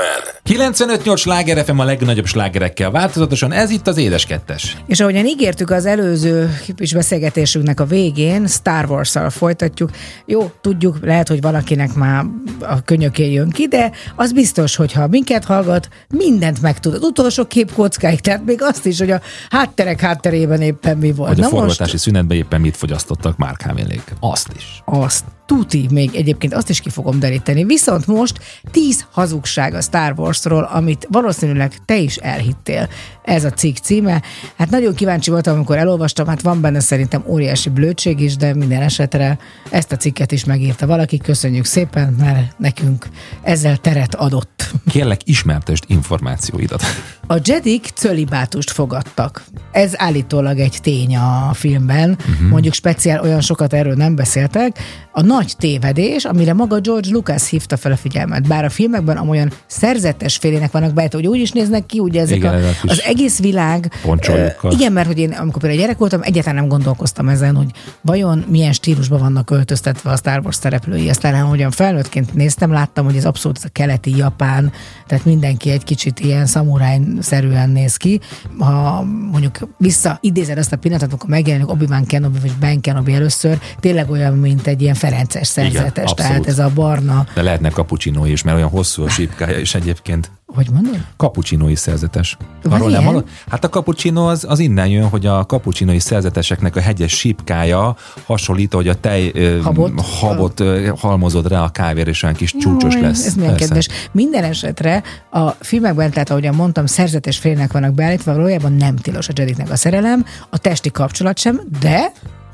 [SPEAKER 1] 95-8 Sláger FM a legnagyobb slágerekkel változatosan, ez itt az Édes Kettes.
[SPEAKER 2] És ahogyan ígértük az előző kis beszélgetésünknek a végén, Star Wars-szal folytatjuk. Jó, tudjuk, lehet, hogy valakinek már a könyökén jön ki, de az biztos, hogy ha minket hallgat, mindent megtud. Az utolsó képkockáig, tehát még azt is, hogy a hátterek hátterében éppen mi volt.
[SPEAKER 1] Hogy a
[SPEAKER 2] Na
[SPEAKER 1] forgatási
[SPEAKER 2] most
[SPEAKER 1] szünetben éppen mit fogyasztottak Mark Hamilék. Azt is.
[SPEAKER 2] azt tuti, még egyébként azt is ki fogom deríteni. Viszont most 10 hazugság a Star Warsról, amit valószínűleg te is elhittél. Ez a cikk címe. Hát nagyon kíváncsi voltam, amikor elolvastam, hát van benne szerintem óriási blödség is, de minden esetre ezt a cikket is megírta valaki. Köszönjük szépen, mert nekünk ezzel teret adott.
[SPEAKER 1] Kérlek, ismertesd információidat.
[SPEAKER 2] A Jedik cölibátust fogadtak. Ez állítólag egy tény a filmben. Uh-huh. Mondjuk speciál olyan sokat erről nem beszéltek. A nagy tévedés, amire maga George Lucas hívta fel a figyelmet. Bár a filmekben amolyan szerzetes félének vannak bejött, hogy úgy is néznek ki, ugye ezek
[SPEAKER 1] Igen,
[SPEAKER 2] a, az egész világ.
[SPEAKER 1] poncsoljukkal.
[SPEAKER 2] Ö, igen, mert hogy én amikor például gyerek voltam, egyáltalán nem gondolkoztam ezen, hogy vajon milyen stílusban vannak öltöztetve a Star Wars szereplői. Aztán ahogyan felnőttként néztem, láttam, hogy ez abszolút a keleti japán, tehát mindenki egy kicsit ilyen szamuráj-szerűen néz ki. Ha mondjuk visszaidézed azt a pillanatot, amikor megjelenik Obi-Wan Kenobi vagy Ben Kenobi először, tényleg olyan, mint egy ilyen ferences szerzetes.
[SPEAKER 1] abszolút.
[SPEAKER 2] tehát ez a barna,
[SPEAKER 1] De lehetne kapucsinó is, mert olyan hosszú a sípkája, és egyébként
[SPEAKER 2] hogy mondod?
[SPEAKER 1] kapucsinói szerzetes.
[SPEAKER 2] Van
[SPEAKER 1] Arról nem
[SPEAKER 2] ilyen?
[SPEAKER 1] hallod? Hát a kapucsinó az, az innen jön, hogy a kapucsinói szerzeteseknek a hegyes sípkája hasonlít, hogy a tej
[SPEAKER 2] Habot?
[SPEAKER 1] habot ö, halmozod rá a kávér, és olyan kis csúcsos
[SPEAKER 2] Jaj,
[SPEAKER 1] lesz.
[SPEAKER 2] Ez milyen
[SPEAKER 1] Persze.
[SPEAKER 2] kedves. Minden esetre a filmekben, tehát ahogyan mondtam, szerzetes félnek vannak beállítva, valójában nem tilos a Jediknek a szerelem, a testi kapcsolat sem, de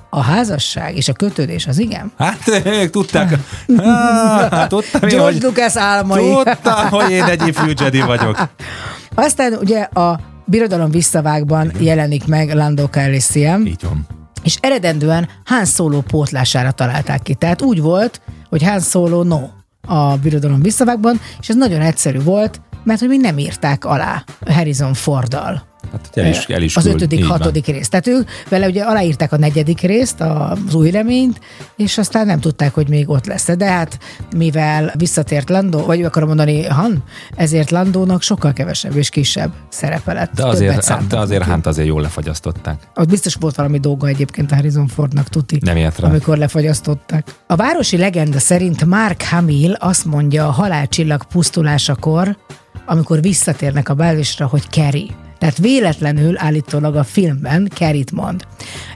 [SPEAKER 2] a házasság és a kötődés az igen.
[SPEAKER 1] Hát ők tudták. Á, hát tudtam, én,
[SPEAKER 2] George
[SPEAKER 1] hogy,
[SPEAKER 2] Lucas álmai.
[SPEAKER 1] tudtam, hogy én egy ifjú Jedi vagyok.
[SPEAKER 2] Aztán ugye a Birodalom visszavágban jelenik meg Lando Calrissian,
[SPEAKER 1] Így van.
[SPEAKER 2] és eredendően Han Solo pótlására találták ki. Tehát úgy volt, hogy Han Solo no a Birodalom visszavágban, és ez nagyon egyszerű volt, mert hogy még nem írták alá Harrison Forddal.
[SPEAKER 1] Hát el is, el is
[SPEAKER 2] az
[SPEAKER 1] küld.
[SPEAKER 2] ötödik,
[SPEAKER 1] Így van.
[SPEAKER 2] hatodik részt. Tehát ők vele ugye aláírták a negyedik részt, az új reményt, és aztán nem tudták, hogy még ott lesz. De hát mivel visszatért Landó, vagy akarom mondani Han, ezért Landónak sokkal kevesebb és kisebb szerepe lett.
[SPEAKER 1] De azért,
[SPEAKER 2] szántak
[SPEAKER 1] de azért hát azért jól lefagyasztották.
[SPEAKER 2] Ott biztos volt valami dolga egyébként a Harrison Fordnak, tuti.
[SPEAKER 1] Nem ért rá.
[SPEAKER 2] Amikor lefagyasztották. A városi legenda szerint Mark Hamill azt mondja a halálcsillag pusztulásakor, amikor visszatérnek a bázisra, hogy Kerry. Tehát véletlenül állítólag a filmben Kerit mond.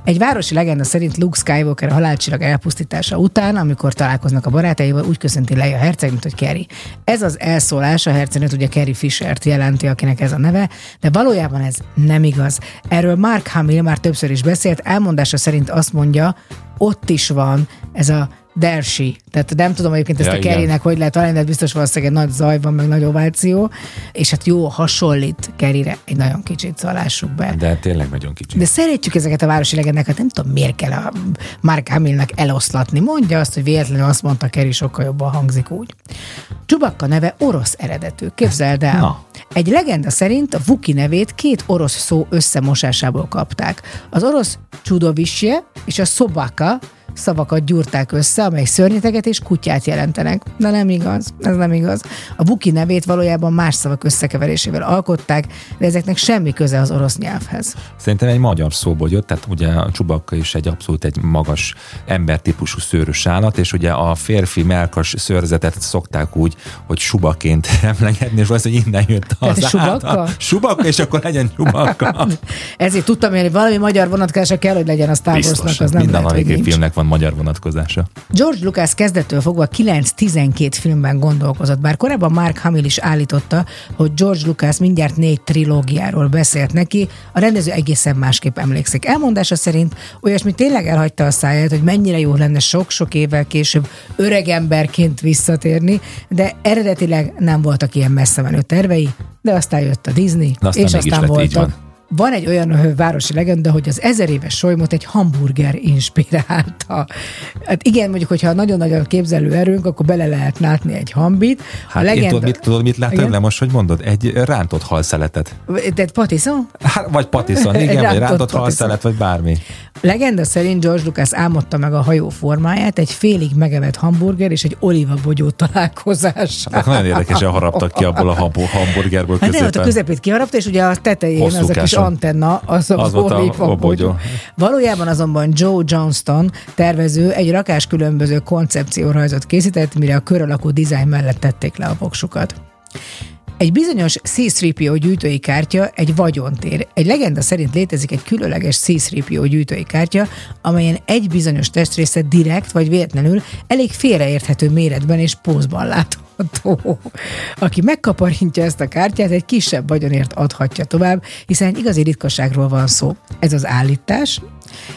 [SPEAKER 2] Egy városi legenda szerint Luke Skywalker halálcsillag elpusztítása után, amikor találkoznak a barátaival, úgy köszönti le a herceg, mint hogy Kerry. Ez az elszólás a hercegnőt ugye Kerry Fishert jelenti, akinek ez a neve, de valójában ez nem igaz. Erről Mark Hamill már többször is beszélt, elmondása szerint azt mondja, ott is van ez a Dersi. Tehát nem tudom egyébként ezt
[SPEAKER 1] Ja,
[SPEAKER 2] a. Kerrynek hogy lehet találni, de biztos valószínűleg egy nagy zaj van, meg nagy ováció, és hát jó, hasonlít Kerryre, egy nagyon kicsit szalássuk be.
[SPEAKER 1] De tényleg nagyon kicsi.
[SPEAKER 2] De szeretjük ezeket a városi legendákat, nem tudom miért kell a Mark Hamillnek eloszlatni. Mondja azt, hogy véletlenül azt mondta, Kerry sokkal jobban hangzik úgy. Csubakka neve orosz eredetű. Képzeld el.
[SPEAKER 1] Na.
[SPEAKER 2] Egy legenda szerint a Vuki nevét két orosz szó összemosásából kapták. Az orosz csudovisje és a szobaka szavakat gyúrták össze, amely szörnyeteget és kutyát jelentenek. De nem igaz, ez nem igaz. A Vuki nevét valójában más szavak összekeverésével alkották, de ezeknek semmi köze az orosz nyelvhez.
[SPEAKER 1] Szerintem egy magyar szóból jött, tehát ugye a csubakka is egy abszolút egy magas embertípusú szőrös állat, és ugye a férfi melkas szőrzetet szokták úgy, hogy subaként emlegetni, és valószínűleg innen jött
[SPEAKER 2] Tehát
[SPEAKER 1] az
[SPEAKER 2] egy subakka?
[SPEAKER 1] állat. Subakka, és akkor legyen csubakka.
[SPEAKER 2] Ezért tudtam, hogy valami magyar vonatkozása kell, hogy legyen a Star Warsnak, az nem
[SPEAKER 1] minden
[SPEAKER 2] lehet, hogy
[SPEAKER 1] filmnek van magyar vonatkozása.
[SPEAKER 2] George Lucas kezdettől fogva 9-12 filmben gondolkozott, bár korábban Mark Hamill is állította, hogy George Lucas mindjárt négy trilógiáról beszélt neki, a rendező egészen másképp emlékszik. Elmondása szerint olyasmi tényleg elhagyta a száját, hogy mennyire jó lenne sok-sok évvel később öregemberként visszatérni, de eredetileg nem voltak ilyen messze menő tervei, de aztán jött a Disney,
[SPEAKER 1] aztán
[SPEAKER 2] és aztán voltak
[SPEAKER 1] van.
[SPEAKER 2] egy olyan városi legenda, hogy az ezer éves solymot egy hamburger inspirálta. Hát igen, mondjuk, hogyha nagyon nagy a képzelő erőnk, akkor bele lehet látni egy hambit.
[SPEAKER 1] Hát én tudod, mit, tudod, mit láttam le most, hogy mondod? Egy rántott halszeletet.
[SPEAKER 2] Tehát Patison?
[SPEAKER 1] Hát, vagy patiszon, igen,
[SPEAKER 2] Rántott
[SPEAKER 1] vagy rántott
[SPEAKER 2] patiszon.
[SPEAKER 1] halszelet, vagy bármi.
[SPEAKER 2] Legenda szerint George Lucas álmodta meg a hajó formáját, egy félig megevett hamburger és egy olívabogyó találkozás.
[SPEAKER 1] Hát nagyon érdekesen haraptak ki abból a hambu- hamburgerből
[SPEAKER 2] Hát nem, ott a
[SPEAKER 1] középen.
[SPEAKER 2] közepét kiharapta, és ugye a tetején
[SPEAKER 1] Hosszú
[SPEAKER 2] az a kis. Antenna, az, az,
[SPEAKER 1] Az volt a-
[SPEAKER 2] olívabogyó.
[SPEAKER 1] a bogyó.
[SPEAKER 2] Valójában azonban Joe Johnston tervező egy rakás különböző koncepciórajzot készített, mire a kör alakú dizájn mellett tették le a voksukat. Egy bizonyos C-3PO gyűjtői kártya egy vagyontér. Egy legenda szerint létezik egy különleges C-3PO gyűjtői kártya, amelyen egy bizonyos testrésze direkt vagy véletlenül elég félreérthető méretben és pózban látható. Aki megkaparintja ezt a kártyát, egy kisebb vagyonért adhatja tovább, hiszen egy igazi ritkaságról van szó. Ez az állítás,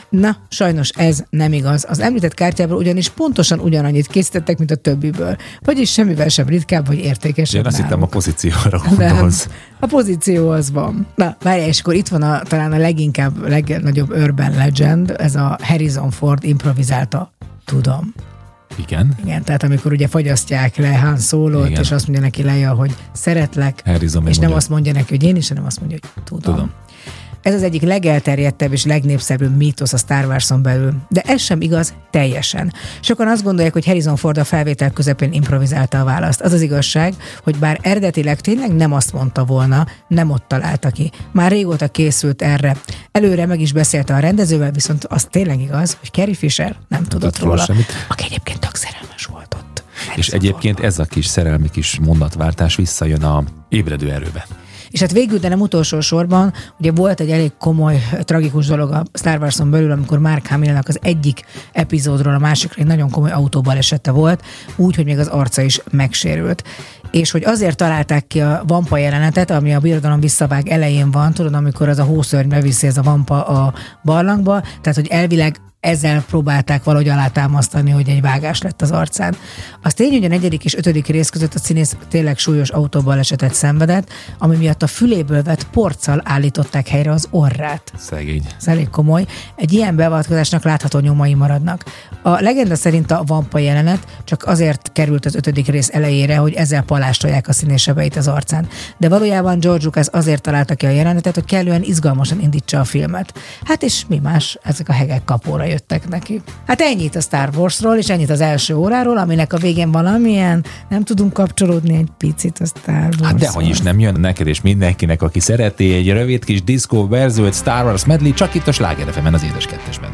[SPEAKER 2] Na, sajnos ez nem igaz. Az említett kártyából ugyanis pontosan ugyanannyit készítettek, mint a többiből. Vagyis semmivel sem ritkább vagy értékesebb.
[SPEAKER 1] Én azt hittem a pozícióra
[SPEAKER 2] Nem.
[SPEAKER 1] gondolsz.
[SPEAKER 2] A pozíció az van. Na, várjál, és akkor itt van a, talán a leginkább, legnagyobb urban legend, ez a Harrison Ford improvizálta. Tudom.
[SPEAKER 1] Igen.
[SPEAKER 2] Igen, tehát amikor ugye fagyasztják le Han
[SPEAKER 1] Igen.
[SPEAKER 2] és azt mondja neki Leia, hogy szeretlek,
[SPEAKER 1] Harrison
[SPEAKER 2] és nem
[SPEAKER 1] mondja.
[SPEAKER 2] azt mondja neki, hogy én is, hanem azt mondja, hogy tudom.
[SPEAKER 1] Tudom.
[SPEAKER 2] Ez az egyik legelterjedtebb és legnépszerűbb mítosz a Star Wars-on belül, de ez sem igaz teljesen. Sokan azt gondolják, hogy Harrison Ford a felvétel közepén improvizálta a választ. Az az igazság, hogy bár eredetileg tényleg nem azt mondta volna, nem ott találta ki. Már régóta készült erre. Előre meg is beszélte a rendezővel, viszont az tényleg igaz, hogy Carrie Fisher nem tudott
[SPEAKER 1] róla semmit.
[SPEAKER 2] aki egyébként tök szerelmes volt ott.
[SPEAKER 1] És
[SPEAKER 2] Harrison
[SPEAKER 1] egyébként ez a kis szerelmi kis mondatváltás visszajön a ébredő erőbe.
[SPEAKER 2] És hát végül, de nem utolsó sorban, ugye volt egy elég komoly, tragikus dolog a Star Wars-on belül, amikor Mark Hamillnak az egyik epizódról a másikra egy nagyon komoly autóbalesete volt, úgy, hogy még az arca is megsérült. És hogy azért találták ki a vampa jelenetet, ami a birodalom visszavág elején van, tudod, amikor az a hószörny beviszi ez a vampa a barlangba, tehát hogy elvileg ezzel próbálták valahogy alátámasztani, hogy egy vágás lett az arcán. Az tény, hogy a negyedik és ötödik rész között a színész tényleg súlyos autóbalesetet szenvedett, ami miatt a füléből vett porccal állították helyre az orrát.
[SPEAKER 1] Szegény.
[SPEAKER 2] Ez elég komoly. Egy ilyen beavatkozásnak látható nyomai maradnak. A legenda szerint a vampa jelenet csak azért került az ötödik rész elejére, hogy ezzel palástolják a színésebeit az arcán. De valójában George Lucas azért találta ki a jelenetet, hogy kellően izgalmasan indítsa a filmet. Hát és mi más, ezek a hegek kapóra jöttek neki. Hát ennyit a Star Warsról, és ennyit az első óráról, aminek a végén valamilyen, nem tudunk kapcsolódni egy picit a Star Wars.
[SPEAKER 1] Hát dehogy is nem jön neked és mindenkinek, aki szereti egy rövid kis diszkó verzió, egy Star Wars medley, csak itt a Sláger az édes kettesben.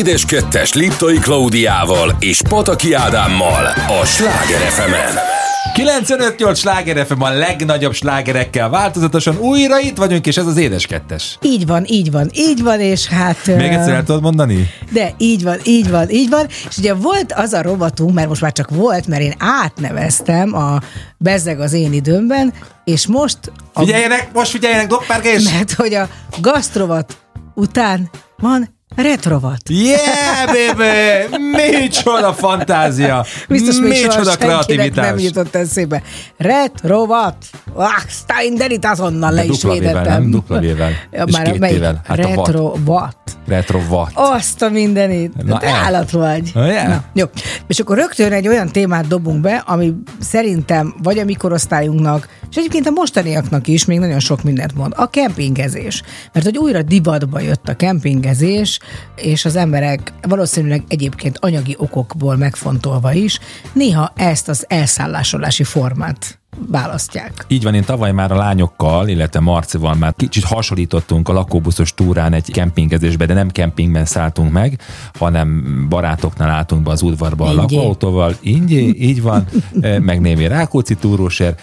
[SPEAKER 4] Édes Kettes Liptai Klaudiával és Pataki Ádámmal a Sláger fm
[SPEAKER 1] 958 sláger FM a legnagyobb slágerekkel változatosan újra itt vagyunk, és ez az édes kettes.
[SPEAKER 2] Így van, így van, így van, és hát...
[SPEAKER 1] Még egyszer el tudod mondani?
[SPEAKER 2] De így van, így van, így van. És ugye volt az a rovatunk, mert most már csak volt, mert én átneveztem a Bezzeg az én időmben, és most... A,
[SPEAKER 1] Figyeljenek, most figyeljenek, doppárka és...
[SPEAKER 2] mert hogy a gasztrovat után van retrovat.
[SPEAKER 1] Yeah, baby! Micsoda fantázia!
[SPEAKER 2] Biztos még
[SPEAKER 1] Micsoda
[SPEAKER 2] senkinek nem
[SPEAKER 1] kreativitás!
[SPEAKER 2] jutott eszébe. Retrovat! Ah, Steinderit azonnal le is védettem.
[SPEAKER 1] nem? Dupla V-vel.
[SPEAKER 2] Ja,
[SPEAKER 1] És
[SPEAKER 2] már
[SPEAKER 1] két
[SPEAKER 2] melyik?
[SPEAKER 1] T-vel. Hát.
[SPEAKER 2] Retrovat.
[SPEAKER 1] Retro watt.
[SPEAKER 2] Azt a mindenit. Na, Te
[SPEAKER 1] el.
[SPEAKER 2] állat vagy.
[SPEAKER 1] Na, yeah.
[SPEAKER 2] Na, jó. És akkor rögtön egy olyan témát dobunk be, ami szerintem vagy a mi korosztályunknak, és egyébként a mostaniaknak is még nagyon sok mindent mond. A kempingezés. Mert hogy újra divatba jött a kempingezés, és az emberek valószínűleg egyébként anyagi okokból megfontolva is, néha ezt az elszállásolási formát választják.
[SPEAKER 1] Így van, én tavaly már a lányokkal, illetve Marcival már kicsit hasonlítottunk a lakóbuszos túrán egy kempingezésbe, de nem kempingben szálltunk meg, hanem barátoknál álltunk be az udvarba a lakóautóval. Ingyé, így van, eh, meg némi Rákóczi túrósér,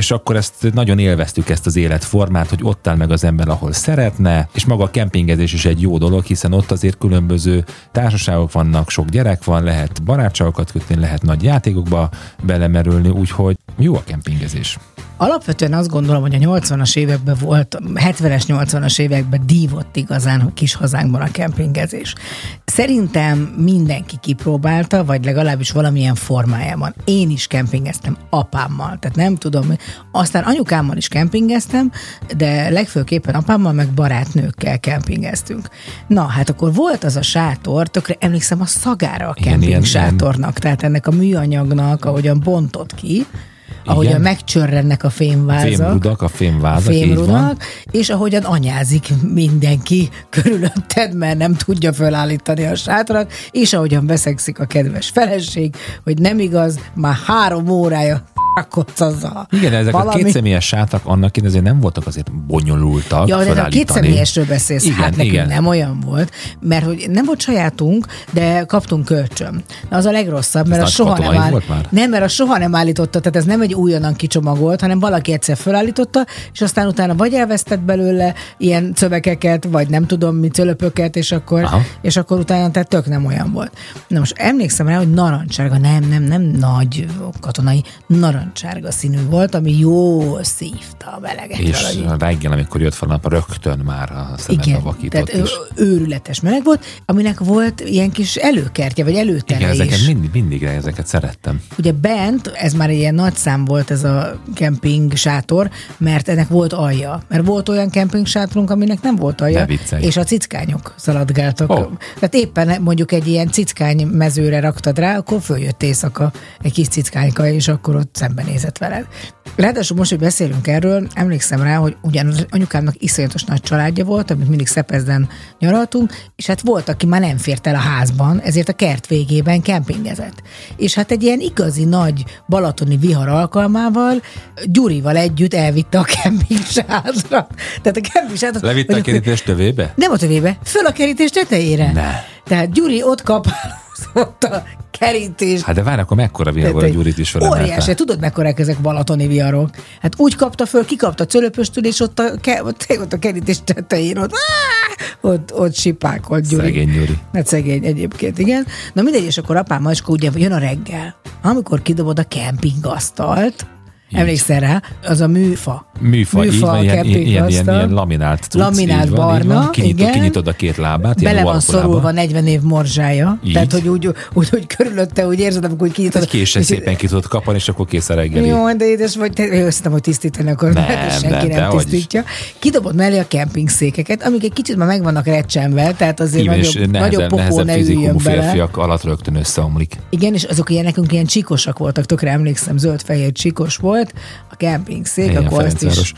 [SPEAKER 1] és akkor ezt nagyon élveztük ezt az életformát, hogy ott áll meg az ember, ahol szeretne, és maga a kempingezés is egy jó dolog, hiszen ott azért különböző társaságok vannak, sok gyerek van, lehet barátságokat kötni, lehet nagy játékokba belemerülni, úgyhogy jó a kempingezés.
[SPEAKER 2] Alapvetően azt gondolom, hogy a 80-as években volt, 70-es, 80-as években dívott igazán a kis hazánkban a kempingezés. Szerintem mindenki kipróbálta, vagy legalábbis valamilyen formájában. Én is kempingeztem apámmal, tehát nem tudom, aztán anyukámmal is kempingeztem, de legfőképpen apámmal meg barátnőkkel kempingeztünk. Na, hát akkor volt az a sátor, tökre emlékszem a szagára a kemping sátornak, tehát ennek a műanyagnak, ahogyan bontott ki, ahogyan
[SPEAKER 1] Igen.
[SPEAKER 2] megcsörrennek a fémvázak.
[SPEAKER 1] Fémrudak, a fémvázak,
[SPEAKER 2] fémrudak, és ahogyan anyázik mindenki körülötted, mert nem tudja fölállítani a sátrat, és ahogyan veszekszik a kedves feleség, hogy nem igaz, már három órája rakodsz azzal.
[SPEAKER 1] Igen, ezek
[SPEAKER 2] Valami...
[SPEAKER 1] a kétszemélyes sátak annak én azért nem voltak azért bonyolultak
[SPEAKER 2] Ja, de a kétszemélyesről beszélsz,
[SPEAKER 1] Igen,
[SPEAKER 2] hát
[SPEAKER 1] igen.
[SPEAKER 2] nem olyan volt, mert hogy nem volt sajátunk, de kaptunk kölcsön. Na, az a legrosszabb, mert
[SPEAKER 1] Ez nagy
[SPEAKER 2] soha nem áll... Nem, mert az soha nem állította, tehát ez nem egy újonnan kicsomagolt, hanem valaki egyszer felállította, és aztán utána vagy elvesztett belőle ilyen cövekeket, vagy nem tudom mi cölöpöket, és akkor,
[SPEAKER 1] Aha.
[SPEAKER 2] és akkor utána tehát tök nem olyan volt. Na most emlékszem rá, hogy narancsárga, nem, nem, nem nagy katonai, narancsárga színű volt, ami jó szívta a meleget.
[SPEAKER 1] És
[SPEAKER 2] valahogy.
[SPEAKER 1] reggel, amikor jött fel a nap, rögtön már a szemedbe
[SPEAKER 2] Igen,
[SPEAKER 1] vakított
[SPEAKER 2] tehát
[SPEAKER 1] is.
[SPEAKER 2] őrületes meleg volt, aminek volt ilyen kis előkertje, vagy előtere
[SPEAKER 1] Igen, ezeket
[SPEAKER 2] is.
[SPEAKER 1] mindig, mindig ezeket szerettem.
[SPEAKER 2] Ugye bent, ez már ilyen nagy szám volt ez a kemping sátor, mert ennek volt alja. Mert volt olyan kemping sátorunk, aminek nem volt alja, és a cickányok szaladgáltak.
[SPEAKER 1] Ó.
[SPEAKER 2] Tehát éppen mondjuk egy ilyen cickány mezőre raktad rá, akkor följött éjszaka egy kis cickányka, és akkor ott szembenézett veled. Ráadásul most, hogy beszélünk erről, emlékszem rá, hogy ugyan anyukámnak iszonyatos nagy családja volt, amit mindig Szepezden nyaraltunk, és hát volt, aki már nem fért el a házban, ezért a kert végében kempingezett. És hát egy ilyen igazi nagy balatoni vihar alkalmával Gyurival együtt elvitte a kempingsádra. Tehát a kempingsádra...
[SPEAKER 1] Levitte a kerítés tövébe?
[SPEAKER 2] Nem a tövébe, föl a kerítés tetejére.
[SPEAKER 1] Ne.
[SPEAKER 2] Tehát Gyuri ott kapálózott a kerítés
[SPEAKER 1] Hát de várj, akkor mekkora vihar volt, hogy Gyurit is
[SPEAKER 2] Óriási,
[SPEAKER 1] felemelte?
[SPEAKER 2] tudod mekkorák ezek balatoni viharok? Hát úgy kapta föl, kikapta cölöpöstül, és ott a, ke, ott, ott a kerítés tetején, ott, áh, ott, ott sipákolt Gyuri.
[SPEAKER 1] Szegény Gyuri.
[SPEAKER 2] Hát szegény egyébként, igen. Na mindegy, és akkor apám macska ugye jön a reggel, amikor kidobod a kempingasztalt, Emlékszel rá? Az a műfa.
[SPEAKER 1] Műfa, így van, ilyen, ilyen, ilyen, ilyen, laminált cucc,
[SPEAKER 2] Laminált
[SPEAKER 1] így van, így
[SPEAKER 2] barna,
[SPEAKER 1] van. Kinyitod,
[SPEAKER 2] igen.
[SPEAKER 1] kinyitod a két lábát,
[SPEAKER 2] Bele van szorulva 40 év morzsája.
[SPEAKER 1] Így.
[SPEAKER 2] Tehát, hogy úgy, úgy, hogy körülötte, úgy érzed, amikor úgy kinyitod.
[SPEAKER 1] Egy késsel szépen ki tudod kapani, és akkor kész a reggeli.
[SPEAKER 2] Jó, de édes vagy, te, azt hogy tisztítani akkor,
[SPEAKER 1] Nem,
[SPEAKER 2] mert senki
[SPEAKER 1] nem,
[SPEAKER 2] nem,
[SPEAKER 1] dehogy is.
[SPEAKER 2] tisztítja. Kidobod mellé a kempingszékeket, amik egy kicsit már meg vannak recsenve, tehát azért
[SPEAKER 1] Igen, és
[SPEAKER 2] nagyobb, nagyobb popó
[SPEAKER 1] nehezebb
[SPEAKER 2] ne üljön bele.
[SPEAKER 1] férfiak alatt rögtön összeomlik.
[SPEAKER 2] Igen, és azok ilyen nekünk ilyen csikosak voltak, tökre emlékszem, zöld-fehér csikos volt a kempingszék,
[SPEAKER 1] Igen,
[SPEAKER 2] akkor azt is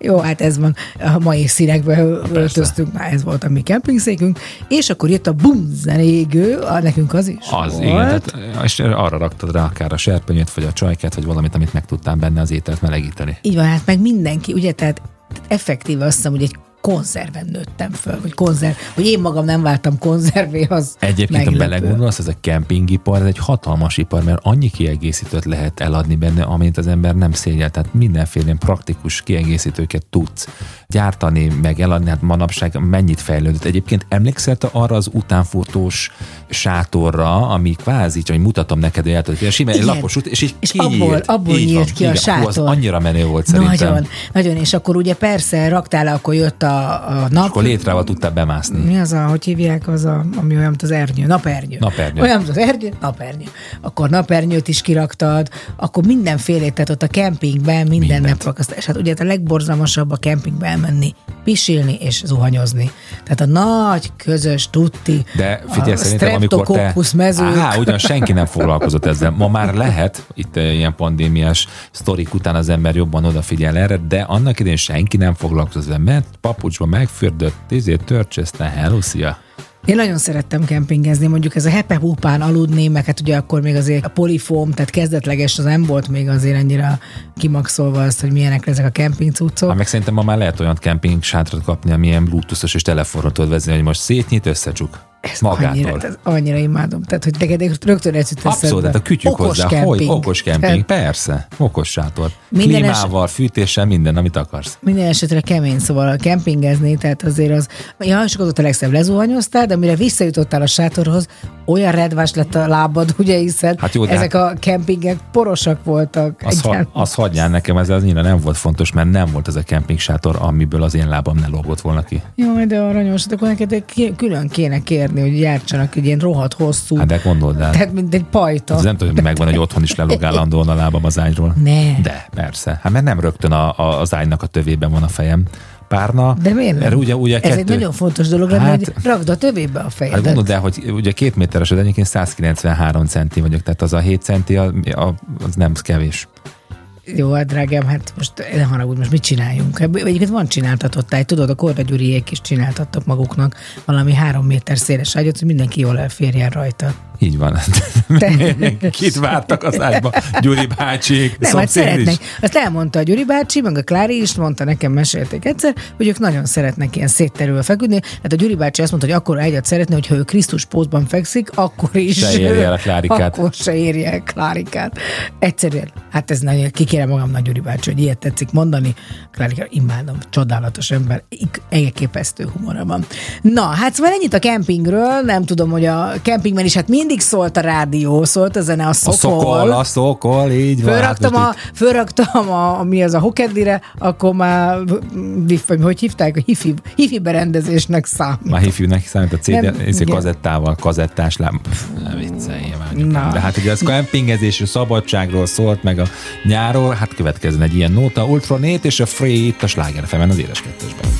[SPEAKER 2] jó, hát ez van, a mai színekbe öltöztünk, már ez volt a mi kempingszékünk, és akkor jött a bum zenégő, a, nekünk az is
[SPEAKER 1] Az,
[SPEAKER 2] volt.
[SPEAKER 1] igen, tehát, és arra raktad rá akár a serpenyőt, vagy a csajkát, vagy valamit, amit meg tudtál benne az ételt melegíteni.
[SPEAKER 2] Így van, hát meg mindenki, ugye, tehát tehát effektíve azt hiszem, hogy egy konzerven nőttem föl, hogy konzerv, hogy én magam nem váltam konzervé, az
[SPEAKER 1] Egyébként, ha
[SPEAKER 2] meglepő.
[SPEAKER 1] belegondolsz, ez a kempingipar, ez egy hatalmas ipar, mert annyi kiegészítőt lehet eladni benne, amint az ember nem szégyel. Tehát mindenféle praktikus kiegészítőket tudsz gyártani, meg eladni. Hát manapság mennyit fejlődött. Egyébként emlékszel te arra az utánfutós sátorra, ami kvázi, hogy mutatom neked, hogy hogy sima egy lapos út, és így
[SPEAKER 2] És
[SPEAKER 1] kinyílt.
[SPEAKER 2] abból- abból
[SPEAKER 1] Így
[SPEAKER 2] nyílt
[SPEAKER 1] van.
[SPEAKER 2] ki a
[SPEAKER 1] Igen, hú, az
[SPEAKER 2] sátor.
[SPEAKER 1] annyira menő volt szerintem.
[SPEAKER 2] Nagyon, nagyon, és akkor ugye persze raktál, akkor jött a, a nap.
[SPEAKER 1] Akkor létrával tudtál bemászni.
[SPEAKER 2] Mi az a, hogy hívják, az a, ami olyan, mint az ernyő, napernyő.
[SPEAKER 1] Napernyő.
[SPEAKER 2] Olyan, mint az ernyő, napernyő. Akkor napernyőt is kiraktad, akkor mindenfélét, tehát ott a kempingben minden
[SPEAKER 1] Mindent.
[SPEAKER 2] nap rakasztál. És hát ugye a legborzalmasabb a kempingbe elmenni, pisilni és zuhanyozni. Tehát a nagy, közös, tutti,
[SPEAKER 1] De figyelj,
[SPEAKER 2] a
[SPEAKER 1] szerintem amikor te...
[SPEAKER 2] mezők.
[SPEAKER 1] Á, ugyan senki nem foglalkozott ezzel. Ma már lehet, itt eh, ilyen pandémiás sztorik után az ember jobban odafigyel erre, de annak idején senki nem foglalkozott ezzel, mert papucsba megfürdött, tízét törcsözte, hello, szia.
[SPEAKER 2] Én nagyon szerettem kempingezni, mondjuk ez a hepepupán aludni, meg hát ugye akkor még azért a polifóm, tehát kezdetleges az nem volt még azért ennyire kimaxolva azt, hogy milyenek ezek a kemping cuccok.
[SPEAKER 1] Hát meg szerintem ma már lehet olyan kemping sátrat kapni, ami ilyen bluetoothos és telefonról tudod vezetni, hogy most szétnyit, összecsuk.
[SPEAKER 2] Ez
[SPEAKER 1] Magától.
[SPEAKER 2] Annyira, ez annyira imádom. Tehát, hogy neked rögtön ez jut
[SPEAKER 1] Abszolút, tehát a kütyük
[SPEAKER 2] Okos
[SPEAKER 1] hozzá,
[SPEAKER 2] kemping.
[SPEAKER 1] hogy okos kemping, persze, okos sátor.
[SPEAKER 2] Minden
[SPEAKER 1] Klímával, fűtéssel, minden, amit akarsz.
[SPEAKER 2] Minden esetre kemény, szóval a kempingezni, tehát azért az, ja, és ott a legszebb lezuhanyoztál, de mire visszajutottál a sátorhoz, olyan redvás lett a lábad, ugye, hiszen
[SPEAKER 1] Hát jó, de
[SPEAKER 2] ezek a kempingek porosak voltak.
[SPEAKER 1] Az, ha, az hagyjál nekem, ez az annyira nem volt fontos, mert nem volt ez a kemping sátor, amiből az én lábam ne lógott volna ki.
[SPEAKER 2] Jaj, de aranyos, hát akkor neked külön kéne kérni, hogy gyártsanak egy ilyen rohadt hosszú,
[SPEAKER 1] Hát de gondold el.
[SPEAKER 2] tehát mint egy pajta.
[SPEAKER 1] Ez nem tudom, hogy megvan, hogy otthon is lelogállandóan a lábam az ágyról.
[SPEAKER 2] Ne.
[SPEAKER 1] De, persze. Hát mert nem rögtön a, a, az ágynak a tövében van a fejem. Párna.
[SPEAKER 2] De miért nem?
[SPEAKER 1] Ugye, ugye
[SPEAKER 2] Ez
[SPEAKER 1] kettő,
[SPEAKER 2] egy nagyon fontos dolog
[SPEAKER 1] Hát-
[SPEAKER 2] hogy rakd a tövébe a
[SPEAKER 1] Hát
[SPEAKER 2] fejedet.
[SPEAKER 1] gondold el, hogy ugye két méteres, de egyébként 193 centi vagyok, tehát az a 7 centi, a, a, az nem kevés.
[SPEAKER 2] Jó, hát drágám, hát most ne haragudj, most mit csináljunk? Ebből Egyébként van csináltatott táj, tudod, a Korda Gyuriék is csináltattak maguknak valami három méter széles ágyat, hogy mindenki jól elférjen rajta.
[SPEAKER 1] Így van.
[SPEAKER 2] Te-
[SPEAKER 1] Kit vártak az ágyba? Gyuri bácsi,
[SPEAKER 2] Nem, hát szeretnek.
[SPEAKER 1] is.
[SPEAKER 2] Azt elmondta a Gyuri bácsi, meg a Klári is mondta, nekem mesélték egyszer, hogy ők nagyon szeretnek ilyen szétterülve feküdni. Hát a Gyuri bácsi azt mondta, hogy akkor egyet szeretne, hogyha ő Krisztus pózban fekszik, akkor is.
[SPEAKER 1] Se érje el a Klárikát.
[SPEAKER 2] Akkor se érje el Klárikát. Egyszerűen, hát ez nagyon, kikérem magam nagy Gyuri bácsi, hogy ilyet tetszik mondani. Klárika, imádom, csodálatos ember, elképesztő humora van. Na, hát szóval ennyit a kempingről, nem tudom, hogy a kempingben is hát mindig szólt a rádió, szólt a zene, a
[SPEAKER 1] A
[SPEAKER 2] szokol.
[SPEAKER 1] szokol, a szokol, így van.
[SPEAKER 2] Fölraktam,
[SPEAKER 1] hát
[SPEAKER 2] a, fölraktam a, mi az a hokedlire, akkor már, hogy hívták, a hifi, hifi berendezésnek számít.
[SPEAKER 1] Már hívjuk számít a CD,
[SPEAKER 2] Nem, igen.
[SPEAKER 1] kazettával, kazettás láb. Pff, Ne viccelj.
[SPEAKER 2] Na.
[SPEAKER 1] De hát ugye ez kempingezésről, szabadságról szólt, meg a nyáról, hát következzen egy ilyen nóta, Ultronét és a Free itt a Sláger az édes kettősben.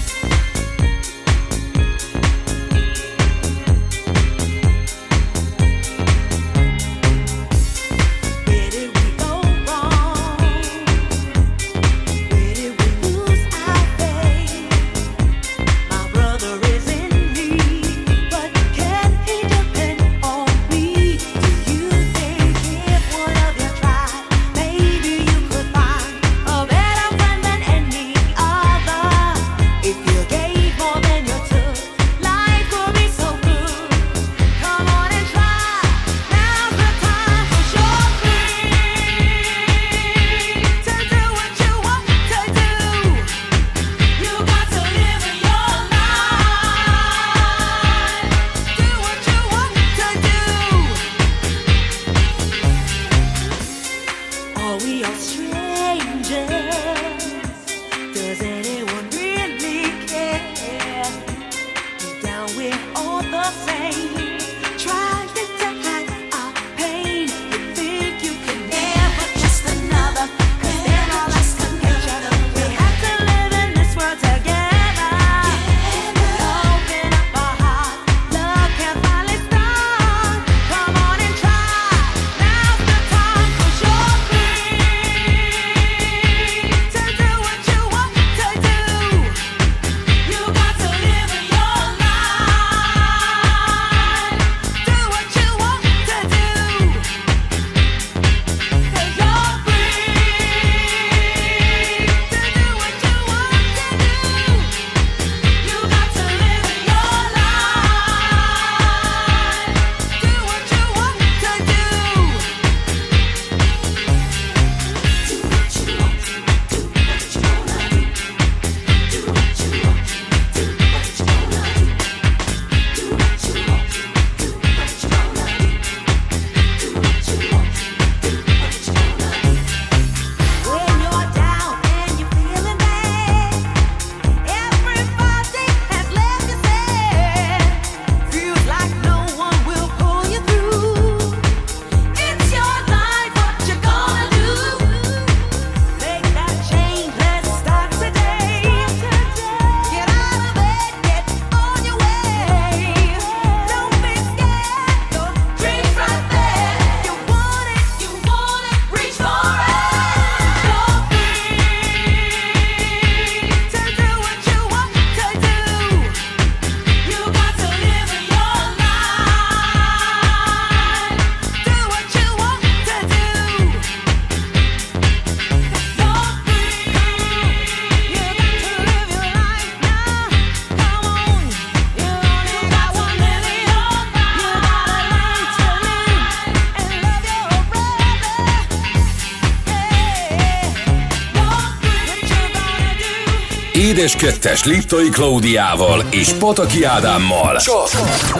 [SPEAKER 4] 2-es Liptai Klaudiával és Pataki Ádámmal. Csak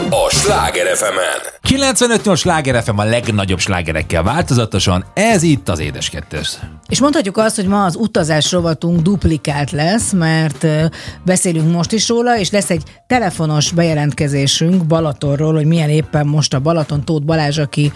[SPEAKER 4] a Sláger fm
[SPEAKER 1] 95-8 Sláger FM a legnagyobb slágerekkel változatosan. Ez itt az Édes 2
[SPEAKER 2] és mondhatjuk azt, hogy ma az utazás rovatunk duplikált lesz, mert beszélünk most is róla, és lesz egy telefonos bejelentkezésünk Balatonról, hogy milyen éppen most a Balaton Tóth Balázs, aki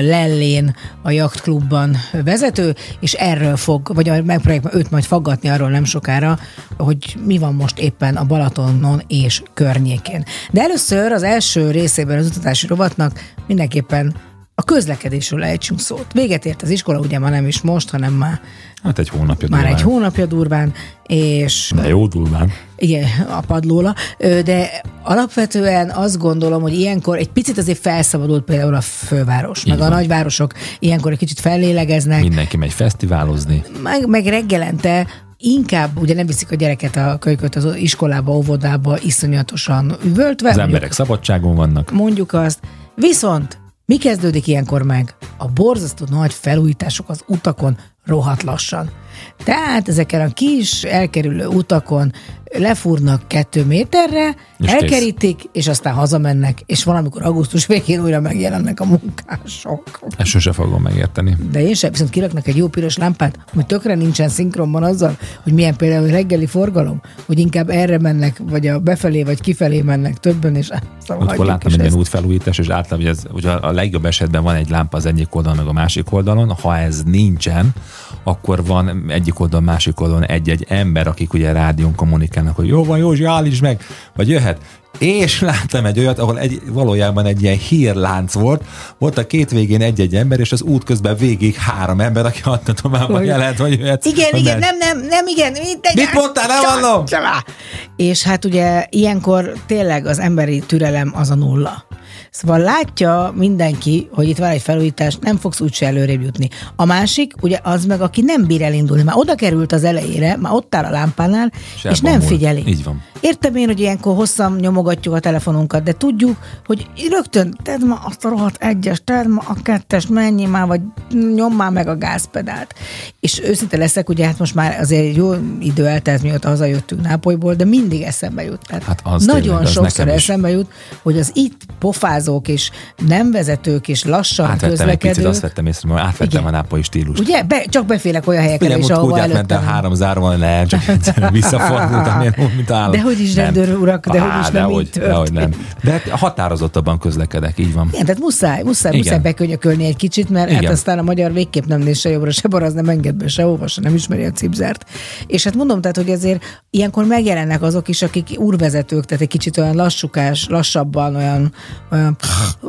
[SPEAKER 2] Lellén a jachtklubban vezető, és erről fog, vagy megpróbáljuk őt majd faggatni arról nem sokára, hogy mi van most éppen a Balatonon és környékén. De először az első részében az utazási rovatnak mindenképpen a közlekedésről ejtsünk szót. Véget ért az iskola, ugye már nem is most, hanem már,
[SPEAKER 1] Hát egy hónapja
[SPEAKER 2] már
[SPEAKER 1] durván.
[SPEAKER 2] egy hónapja durván, és
[SPEAKER 1] De jó durván.
[SPEAKER 2] igen, a padlóla, de alapvetően azt gondolom, hogy ilyenkor egy picit azért felszabadult például a főváros, meg a
[SPEAKER 1] van.
[SPEAKER 2] nagyvárosok ilyenkor egy kicsit fellélegeznek,
[SPEAKER 1] Mindenki megy fesztiválozni.
[SPEAKER 2] meg, meg reggelente inkább ugye nem viszik a gyereket a kölyköt az iskolába, óvodába iszonyatosan üvöltve.
[SPEAKER 1] Az
[SPEAKER 2] mondjuk-
[SPEAKER 1] emberek szabadságon vannak.
[SPEAKER 2] mondjuk azt. Viszont mi kezdődik ilyenkor meg? A borzasztó nagy felújítások az utakon rohadt lassan. Tehát ezeken a kis elkerülő utakon lefúrnak kettő méterre,
[SPEAKER 1] És
[SPEAKER 2] és
[SPEAKER 1] kész.
[SPEAKER 2] elkerítik, és aztán hazamennek, és valamikor augusztus végén újra megjelennek a munkások.
[SPEAKER 1] Ezt sose fogom megérteni.
[SPEAKER 2] De én sem, viszont kiraknak egy jó piros lámpát, ami tökre nincsen szinkronban azzal, hogy milyen például reggeli forgalom, hogy inkább erre mennek, vagy a befelé, vagy kifelé mennek többen, és szóval hagyjuk
[SPEAKER 1] láttam egy ilyen útfelújítás, és általában hogy ez, ugye a legjobb esetben van egy lámpa az egyik oldalon, meg a másik oldalon. Ha ez nincsen, akkor van egyik oldalon, másik oldalon egy-egy ember, akik ugye rádión kommunikálnak, hogy jó van, Józsi, állíts meg, vagy jöhet. És láttam egy olyat, ahol egy, valójában egy ilyen hírlánc volt, volt a két végén egy-egy ember, és az út közben végig három ember, aki adta tovább a
[SPEAKER 2] Hogy-
[SPEAKER 1] jelet, vagy jöhetsz.
[SPEAKER 2] Igen, igen, nem, nem, nem, igen. Mit,
[SPEAKER 1] Mit mondtál, nem hallom?
[SPEAKER 2] És hát ugye ilyenkor tényleg az emberi türelem az a nulla. Szóval látja mindenki, hogy itt van egy felújítás, nem fogsz úgyse előrébb jutni. A másik, ugye az meg, aki nem bír elindulni, már oda került az elejére, már ott áll a lámpánál, és, és nem figyeli.
[SPEAKER 1] Így van.
[SPEAKER 2] Értem én, hogy ilyenkor hosszan nyomogatjuk a telefonunkat, de tudjuk, hogy rögtön tedd ma azt a rohadt egyes, tedd ma a kettes, menj már, vagy nyom már meg a gázpedált. És őszinte leszek, ugye hát most már azért jó idő eltelt, mióta hazajöttünk Nápolyból, de mindig eszembe jut. Tehát
[SPEAKER 1] Hát az
[SPEAKER 2] nagyon
[SPEAKER 1] tényleg, az
[SPEAKER 2] sokszor eszembe jut, hogy az itt pofázók és nem vezetők és lassan
[SPEAKER 1] Átvettem egy
[SPEAKER 2] közlekedők,
[SPEAKER 1] picit, azt vettem észre, mert átvettem
[SPEAKER 2] Igen.
[SPEAKER 1] a nápolyi stílust.
[SPEAKER 2] ugye? Be, csak befélek olyan helyekre is, ahova
[SPEAKER 1] úgy átmentem
[SPEAKER 2] előttem.
[SPEAKER 1] három zárva, ne, csak egyszerűen visszafordultam, én mint állat.
[SPEAKER 2] De hogy is, rendőr urak, de hogy is nem
[SPEAKER 1] dehogy,
[SPEAKER 2] így
[SPEAKER 1] dehogy nem. De hát határozottabban közlekedek, így van.
[SPEAKER 2] Igen, tehát muszáj, muszáj,
[SPEAKER 1] Igen.
[SPEAKER 2] muszáj bekönyökölni egy kicsit, mert Igen. hát aztán a magyar végképp nem néz se jobbra, se balra, az nem enged be, se olvassa, nem ismeri a cipzárt. És hát mondom, tehát, hogy ezért ilyenkor megjelennek azok is, akik úrvezetők, tehát egy kicsit olyan lassukás, lassabban, olyan, olyan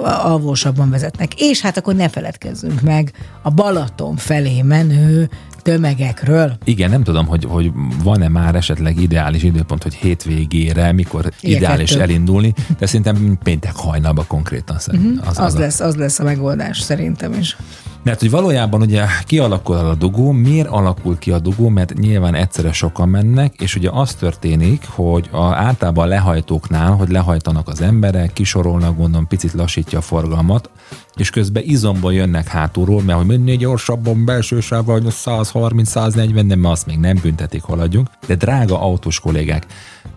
[SPEAKER 2] alvósabban vezetnek. És hát akkor ne feledkezzünk meg a Balaton felé menő tömegekről.
[SPEAKER 1] Igen, nem tudom, hogy, hogy van-e már esetleg ideális időpont, hogy hétvégére, mikor ideális
[SPEAKER 2] kettő.
[SPEAKER 1] elindulni, de szerintem péntek hajnalba konkrétan szerintem. Az,
[SPEAKER 2] Az,
[SPEAKER 1] az, a-
[SPEAKER 2] lesz, az lesz a megoldás szerintem is.
[SPEAKER 1] Mert hogy valójában ugye kialakul a dugó, miért alakul ki a dugó, mert nyilván egyszerre sokan mennek, és ugye az történik, hogy a, általában a lehajtóknál, hogy lehajtanak az emberek, kisorolnak, gondolom, picit lassítja a forgalmat, és közben izomból jönnek hátulról, mert hogy minél gyorsabban belső sávval, hogy 130-140, nem, mert azt még nem büntetik, haladjunk. De drága autós kollégák,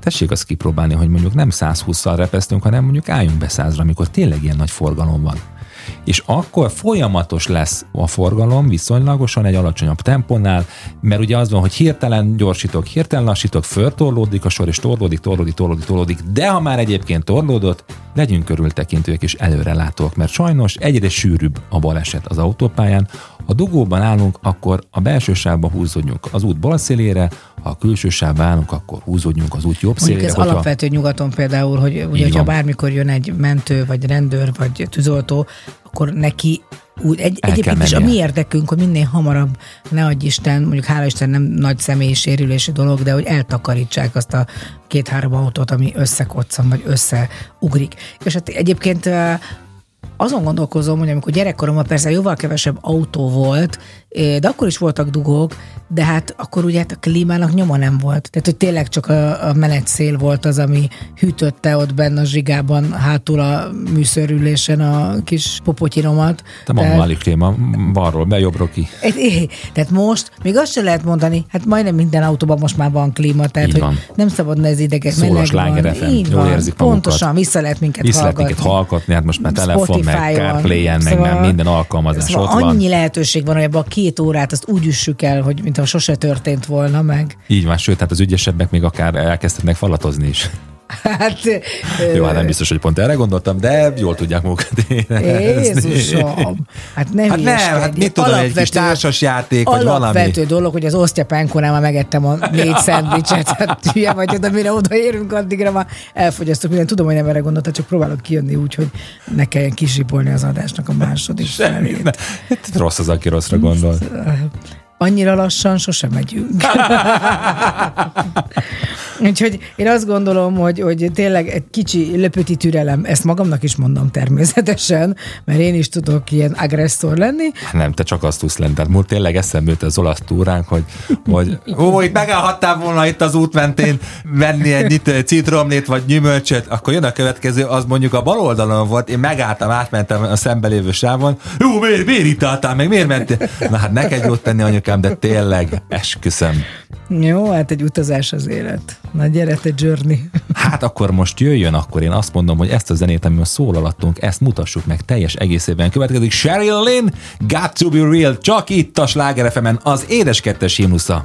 [SPEAKER 1] tessék azt kipróbálni, hogy mondjuk nem 120-szal repesztünk, hanem mondjuk álljunk be 100-ra, amikor tényleg ilyen nagy forgalom van és akkor folyamatos lesz a forgalom viszonylagosan egy alacsonyabb tempónál, mert ugye az van, hogy hirtelen gyorsítok, hirtelen lassítok, föltorlódik a sor, és torlódik, torlódik, torlódik, torlódik, de ha már egyébként torlódott, legyünk körültekintőek és előrelátók, mert sajnos egyre sűrűbb a baleset az autópályán. Ha dugóban állunk, akkor a belső sávba húzódjunk az út bal szélére, ha a külső sávba állunk, akkor húzódjunk az út jobb
[SPEAKER 2] Mondjuk
[SPEAKER 1] szélére.
[SPEAKER 2] ez
[SPEAKER 1] hogyha-
[SPEAKER 2] alapvető nyugaton például, hogy ugye, hogyha
[SPEAKER 1] van.
[SPEAKER 2] bármikor jön egy mentő, vagy rendőr, vagy tűzoltó, akkor neki úgy, egy, egyébként is a mi érdekünk, hogy minél hamarabb, ne adj Isten, mondjuk hála Isten nem nagy személyi sérülési dolog, de hogy eltakarítsák azt a két-három autót, ami összekoccan, vagy összeugrik. És hát egyébként eh, azon gondolkozom, hogy amikor gyerekkoromban persze jóval kevesebb autó volt, de akkor is voltak dugók, de hát akkor ugye hát a klímának nyoma nem volt. Tehát, hogy tényleg csak a, a menetszél volt az, ami hűtötte ott benne a zsigában, hátul a műszörülésen a kis popotyinomat.
[SPEAKER 1] Te
[SPEAKER 2] Tehát-
[SPEAKER 1] manuális klíma, balról, be jobbról ki.
[SPEAKER 2] Tehát most még azt sem lehet mondani, hát majdnem minden autóban most már van klíma, tehát
[SPEAKER 1] Így
[SPEAKER 2] hogy
[SPEAKER 1] van.
[SPEAKER 2] nem szabadna ez ideges,
[SPEAKER 1] Szól a
[SPEAKER 2] meleg
[SPEAKER 1] Sláger
[SPEAKER 2] van.
[SPEAKER 1] FM,
[SPEAKER 2] Így
[SPEAKER 1] jól
[SPEAKER 2] van,
[SPEAKER 1] érzik magukat.
[SPEAKER 2] Pontosan, vissza lehet minket
[SPEAKER 1] Vissza lehet
[SPEAKER 2] hallgatni.
[SPEAKER 1] minket hallgatni, hát most már telefon, meg. CarPlay-en, meg
[SPEAKER 2] Szóval-
[SPEAKER 1] nem, minden alkalmazás
[SPEAKER 2] szóval
[SPEAKER 1] ott van.
[SPEAKER 2] annyi lehetőség van, hogy ebben a két órát azt úgy üssük el, hogy mintha sose történt volna meg.
[SPEAKER 1] Így van, sőt, hát az ügyesebbek még akár elkezdhetnek falatozni is.
[SPEAKER 2] Hát,
[SPEAKER 1] Jó, hát nem biztos, hogy pont erre gondoltam, de jól tudják magukat érezni.
[SPEAKER 2] Jézusom! Hát nem
[SPEAKER 1] Hát nem, hát mit tudom, egy kis társasjáték, vagy valami.
[SPEAKER 2] Alapvető dolog, hogy az osztyapánkon már megettem a négy szendvicset, hát hülye vagy, de mire odaérünk, addigra már elfogyasztok mindent. Tudom, hogy nem erre gondoltad, csak próbálok kijönni úgy, hogy ne kelljen kisipolni az adásnak a második
[SPEAKER 1] Semmi.
[SPEAKER 2] felét.
[SPEAKER 1] ne. Hát rossz az, aki rosszra gondol.
[SPEAKER 2] Annyira lassan sosem megyünk. Úgyhogy én azt gondolom, hogy, hogy tényleg egy kicsi löpöti türelem, ezt magamnak is mondom természetesen, mert én is tudok ilyen agresszor lenni,
[SPEAKER 1] Nem, te csak azt tudsz lenni. Tehát múlt tényleg eszembe jut az olasz túránk, hogy, hogy ó, itt megállhattál volna itt az út mentén venni egy citromlét vagy gyümölcsöt, akkor jön a következő, az mondjuk a bal oldalon volt, én megálltam, átmentem a szembelévő sávon, jó, miért, miért itt álltál meg, miért mentél? Na hát neked jót tenni anyukám, de tényleg esküszöm.
[SPEAKER 2] Jó, hát egy utazás az élet. Na gyere, te journey.
[SPEAKER 1] Hát akkor most jöjjön, akkor én azt mondom, hogy ezt a zenét, amiről szólalattunk, ezt mutassuk meg teljes egészében. Következik Sheryl Lynn, Got to be real, csak itt a Sláger az édes kettes himnusza.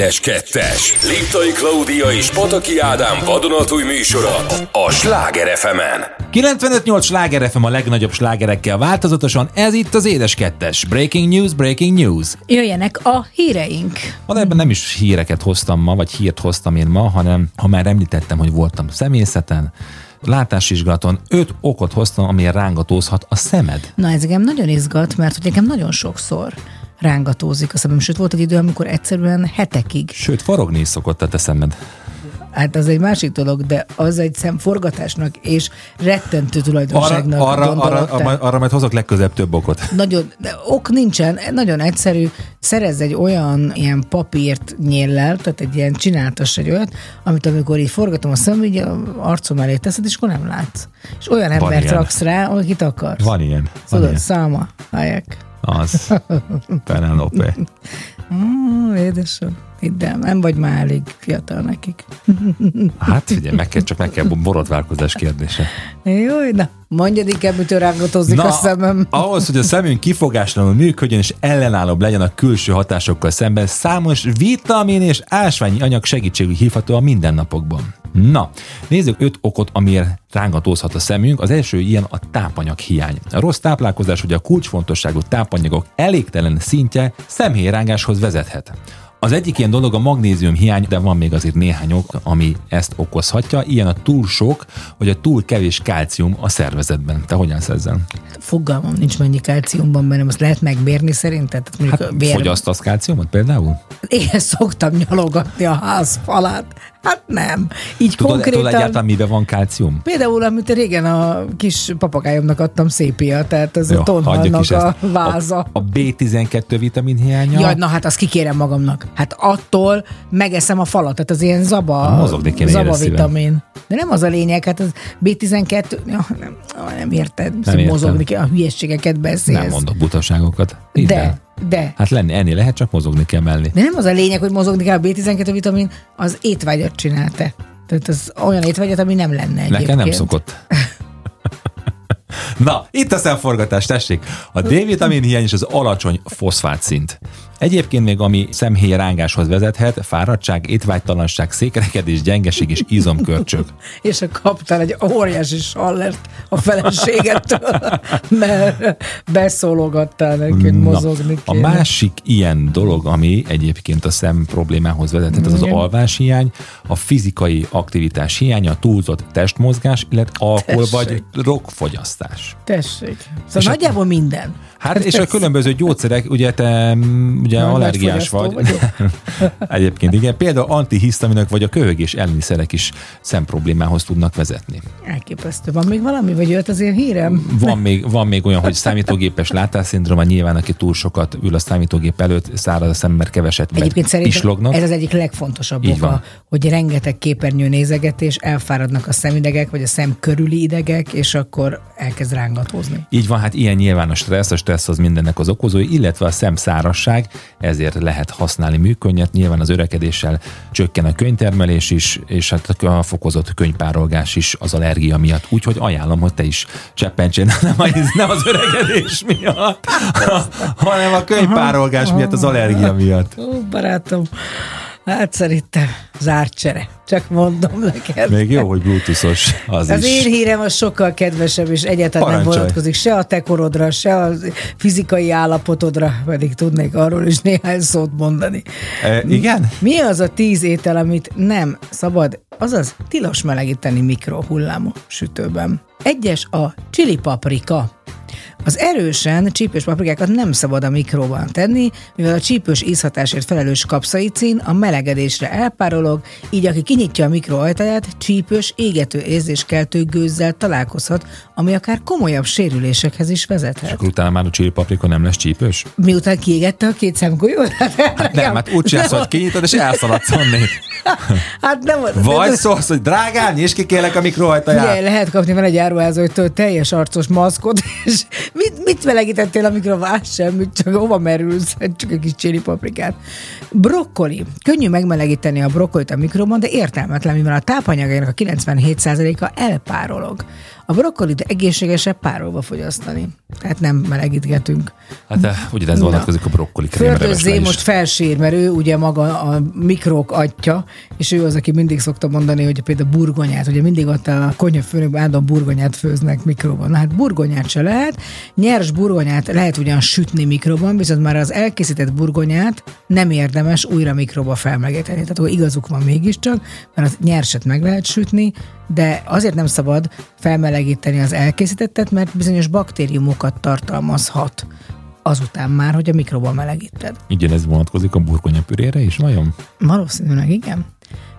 [SPEAKER 4] Édes Kettes. Liptai Klaudia és Pataki Ádám vadonatúj műsora a Sláger fm
[SPEAKER 1] 95-8 sláger FM a legnagyobb slágerekkel változatosan, ez itt az Édes Kettes. Breaking news, breaking news.
[SPEAKER 2] Jöjjenek a híreink.
[SPEAKER 1] Valójában nem is híreket hoztam ma, vagy hírt hoztam én ma, hanem ha már említettem, hogy voltam személyzeten, látásvizsgálaton öt okot hoztam, amiért rángatózhat a szemed.
[SPEAKER 2] Na ez engem nagyon izgat, mert hogy nekem nagyon sokszor rángatózik a szemem. Sőt, volt egy idő, amikor egyszerűen hetekig.
[SPEAKER 1] Sőt, forogni is szokott a te szemed.
[SPEAKER 2] Hát az egy másik dolog, de az egy szemforgatásnak és rettentő
[SPEAKER 1] Arra,
[SPEAKER 2] tulajdonságnak
[SPEAKER 1] arra, arra,
[SPEAKER 2] te.
[SPEAKER 1] arra, arra majd hozok legközelebb több okot.
[SPEAKER 2] Nagyon, de ok nincsen, nagyon egyszerű, szerez egy olyan ilyen papírt nyéllel, tehát egy ilyen csináltas egy olyat, amit amikor így forgatom a szemem, így a arcom elé teszed, és akkor nem látsz. És olyan embert
[SPEAKER 1] ilyen.
[SPEAKER 2] raksz rá, akit akarsz.
[SPEAKER 1] Van ilyen. Van
[SPEAKER 2] Tudod,
[SPEAKER 1] ilyen.
[SPEAKER 2] száma, helyek.
[SPEAKER 1] Az. Penelope.
[SPEAKER 2] Mm, édesem, hidd el, nem vagy már elég fiatal nekik.
[SPEAKER 1] Hát figyelj, meg kell, csak meg kell borotválkozás kérdése.
[SPEAKER 2] Jó, na, mondjad inkább, mitől rángatózik a szemem.
[SPEAKER 1] ahhoz, hogy a szemünk kifogáslanul működjön és ellenállóbb legyen a külső hatásokkal szemben, számos vitamin és ásványi anyag segítségű hívható a mindennapokban. Na, nézzük öt okot, amiért rángatózhat a szemünk. Az első ilyen a tápanyag hiány. A rossz táplálkozás, hogy a kulcsfontosságú tápanyagok elégtelen szintje szemhéjrángáshoz vezethet. Az egyik ilyen dolog a magnézium hiány, de van még azért néhány ok, ami ezt okozhatja. Ilyen a túl sok, vagy a túl kevés kálcium a szervezetben. Te hogyan állsz ezzel?
[SPEAKER 2] Fogalmam nincs mennyi kálciumban bennem, azt lehet megmérni szerinted? Tehát
[SPEAKER 1] Hát
[SPEAKER 2] vér...
[SPEAKER 1] fogyasztasz kálciumot például?
[SPEAKER 2] Én szoktam nyalogatni a ház falát. Hát nem. Így
[SPEAKER 1] Tudod,
[SPEAKER 2] konkrétan...
[SPEAKER 1] tudod egyáltalán miben van kálcium?
[SPEAKER 2] Például, amit régen a kis papagájomnak adtam szépia, tehát ez a
[SPEAKER 1] Jó, hagyjuk
[SPEAKER 2] tonhalnak a váza.
[SPEAKER 1] A, a B12 vitamin hiánya.
[SPEAKER 2] Jaj, na hát azt kikérem magamnak. Hát attól megeszem a falat, tehát az ilyen zaba,
[SPEAKER 1] Hát mozogni kéne
[SPEAKER 2] zaba vitamin. De nem az a lényeg, hát az B12, ja, nem, nem érted,
[SPEAKER 1] Nem értem.
[SPEAKER 2] mozogni kell, a hülyeségeket beszélsz.
[SPEAKER 1] Nem mondok butaságokat. Hidd el.
[SPEAKER 2] De.
[SPEAKER 1] Hát lenni, ennél lehet, csak mozogni kell mellé.
[SPEAKER 2] De nem az a lényeg, hogy mozogni kell a B12 vitamin, az étvágyat csinál te. Tehát az olyan étvágyat, ami nem lenne egyébként.
[SPEAKER 1] Nekem nem szokott. Na, itt a szemforgatás, tessék. A D-vitamin hiány és az alacsony foszfát szint. Egyébként még ami szemhéj rángáshoz vezethet, fáradtság, étvágytalanság, székrekedés, gyengeség és izomkörcsök.
[SPEAKER 2] És akkor kaptál egy óriási sallert a feleségettől, mert beszólogattál hogy mozogni
[SPEAKER 1] a
[SPEAKER 2] kéne.
[SPEAKER 1] másik ilyen dolog, ami egyébként a szem problémához vezethet, az az
[SPEAKER 2] Igen.
[SPEAKER 1] alváshiány, a fizikai aktivitás hiánya, a túlzott testmozgás, illetve alkohol
[SPEAKER 2] Tessék.
[SPEAKER 1] vagy drogfogyasztás.
[SPEAKER 2] Tessék. Szóval
[SPEAKER 1] És a-
[SPEAKER 2] nagyjából minden.
[SPEAKER 1] Hát és a különböző gyógyszerek, ugye te mm, ugye
[SPEAKER 2] Nagy
[SPEAKER 1] allergiás vagy. Egyébként igen, például antihisztaminok vagy a köhögés elleni szerek is szemproblémához tudnak vezetni.
[SPEAKER 2] Elképesztő. Van még valami, vagy jött az én hírem?
[SPEAKER 1] Van még, van még olyan, hogy számítógépes látásszindróma, nyilván aki túl sokat ül a számítógép előtt, száraz a szem, mert keveset
[SPEAKER 2] Egyébként szerintem
[SPEAKER 1] pislognak.
[SPEAKER 2] ez az egyik legfontosabb
[SPEAKER 1] Így
[SPEAKER 2] oka,
[SPEAKER 1] van.
[SPEAKER 2] hogy rengeteg képernyő nézegetés, elfáradnak a szemidegek, vagy a szem körüli idegek, és akkor elkezd rángatózni.
[SPEAKER 1] Így van, hát ilyen nyilván a stressz, a stressz az mindennek az okozói, illetve a szemszárasság, ezért lehet használni műkönnyet, nyilván az örekedéssel csökken a könyvtermelés is, és hát a fokozott könyvpárolgás is az allergia miatt. Úgyhogy ajánlom, hogy te is cseppentsél, nem, nem az öregedés miatt, hanem a könyvpárolgás miatt, az allergia miatt.
[SPEAKER 2] Ó, barátom, hát szerintem zárt csere. Csak mondom neked.
[SPEAKER 1] Még jó, hogy bluetoothos az,
[SPEAKER 2] Az
[SPEAKER 1] is.
[SPEAKER 2] én hírem az sokkal kedvesebb, és egyáltalán nem
[SPEAKER 1] Parancsolj.
[SPEAKER 2] vonatkozik se a te korodra, se a fizikai állapotodra, pedig tudnék arról is néhány szót mondani.
[SPEAKER 1] E, igen?
[SPEAKER 2] Mi az a tíz étel, amit nem szabad, azaz tilos melegíteni mikrohullámú sütőben? Egyes a csili paprika. Az erősen csípős paprikákat nem szabad a mikróban tenni, mivel a csípős ízhatásért felelős kapszaicin a melegedésre elpárolog, így aki kinyitja a mikro ajtaját, csípős, égető érzéskeltő gőzzel találkozhat, ami akár komolyabb sérülésekhez is vezethet.
[SPEAKER 1] Akkor utána már a csili paprika nem lesz csípős?
[SPEAKER 2] Miután kiégette a két szemgolyót? Hát
[SPEAKER 1] Nem, hát úgy csinálsz, hogy kinyitod, és elszaladsz onnét.
[SPEAKER 2] Hát nem,
[SPEAKER 1] Vagy szólsz, hogy drágám, nyisd ki kérlek a mikrohajtaját.
[SPEAKER 2] Ugye, lehet kapni vele egy áruházóitól teljes arcos maszkot, és mit, mit melegítettél a mikrová? Semmit, csak hova merülsz, csak egy kis csili paprikát. Brokkoli. Könnyű megmelegíteni a brokkolit a mikroban, de értelmetlen, mivel a tápanyagainak a 97%-a elpárolog. A brokkolit egészségesebb párolva fogyasztani. Tehát nem melegítgetünk.
[SPEAKER 1] Hát de ugyanez
[SPEAKER 2] Na.
[SPEAKER 1] vonatkozik a brokkoli is.
[SPEAKER 2] most felsír, mert ő ugye maga a mikrók atya, és ő az, aki mindig szokta mondani, hogy például burgonyát, ugye mindig ott a konyhafőnökben állandóan burgonyát főznek mikróban. Na hát burgonyát se lehet, nyers burgonyát lehet ugyan sütni mikróban, viszont már az elkészített burgonyát nem érdemes újra mikróba felmelegíteni. Tehát akkor igazuk van mégiscsak, mert az nyerset meg lehet sütni, de azért nem szabad felmelegíteni az elkészítettet, mert bizonyos baktériumokat tartalmazhat azután már, hogy a mikróban melegíted.
[SPEAKER 1] Ugyanez vonatkozik a burgonyapürére is, vajon?
[SPEAKER 2] Valószínűleg igen.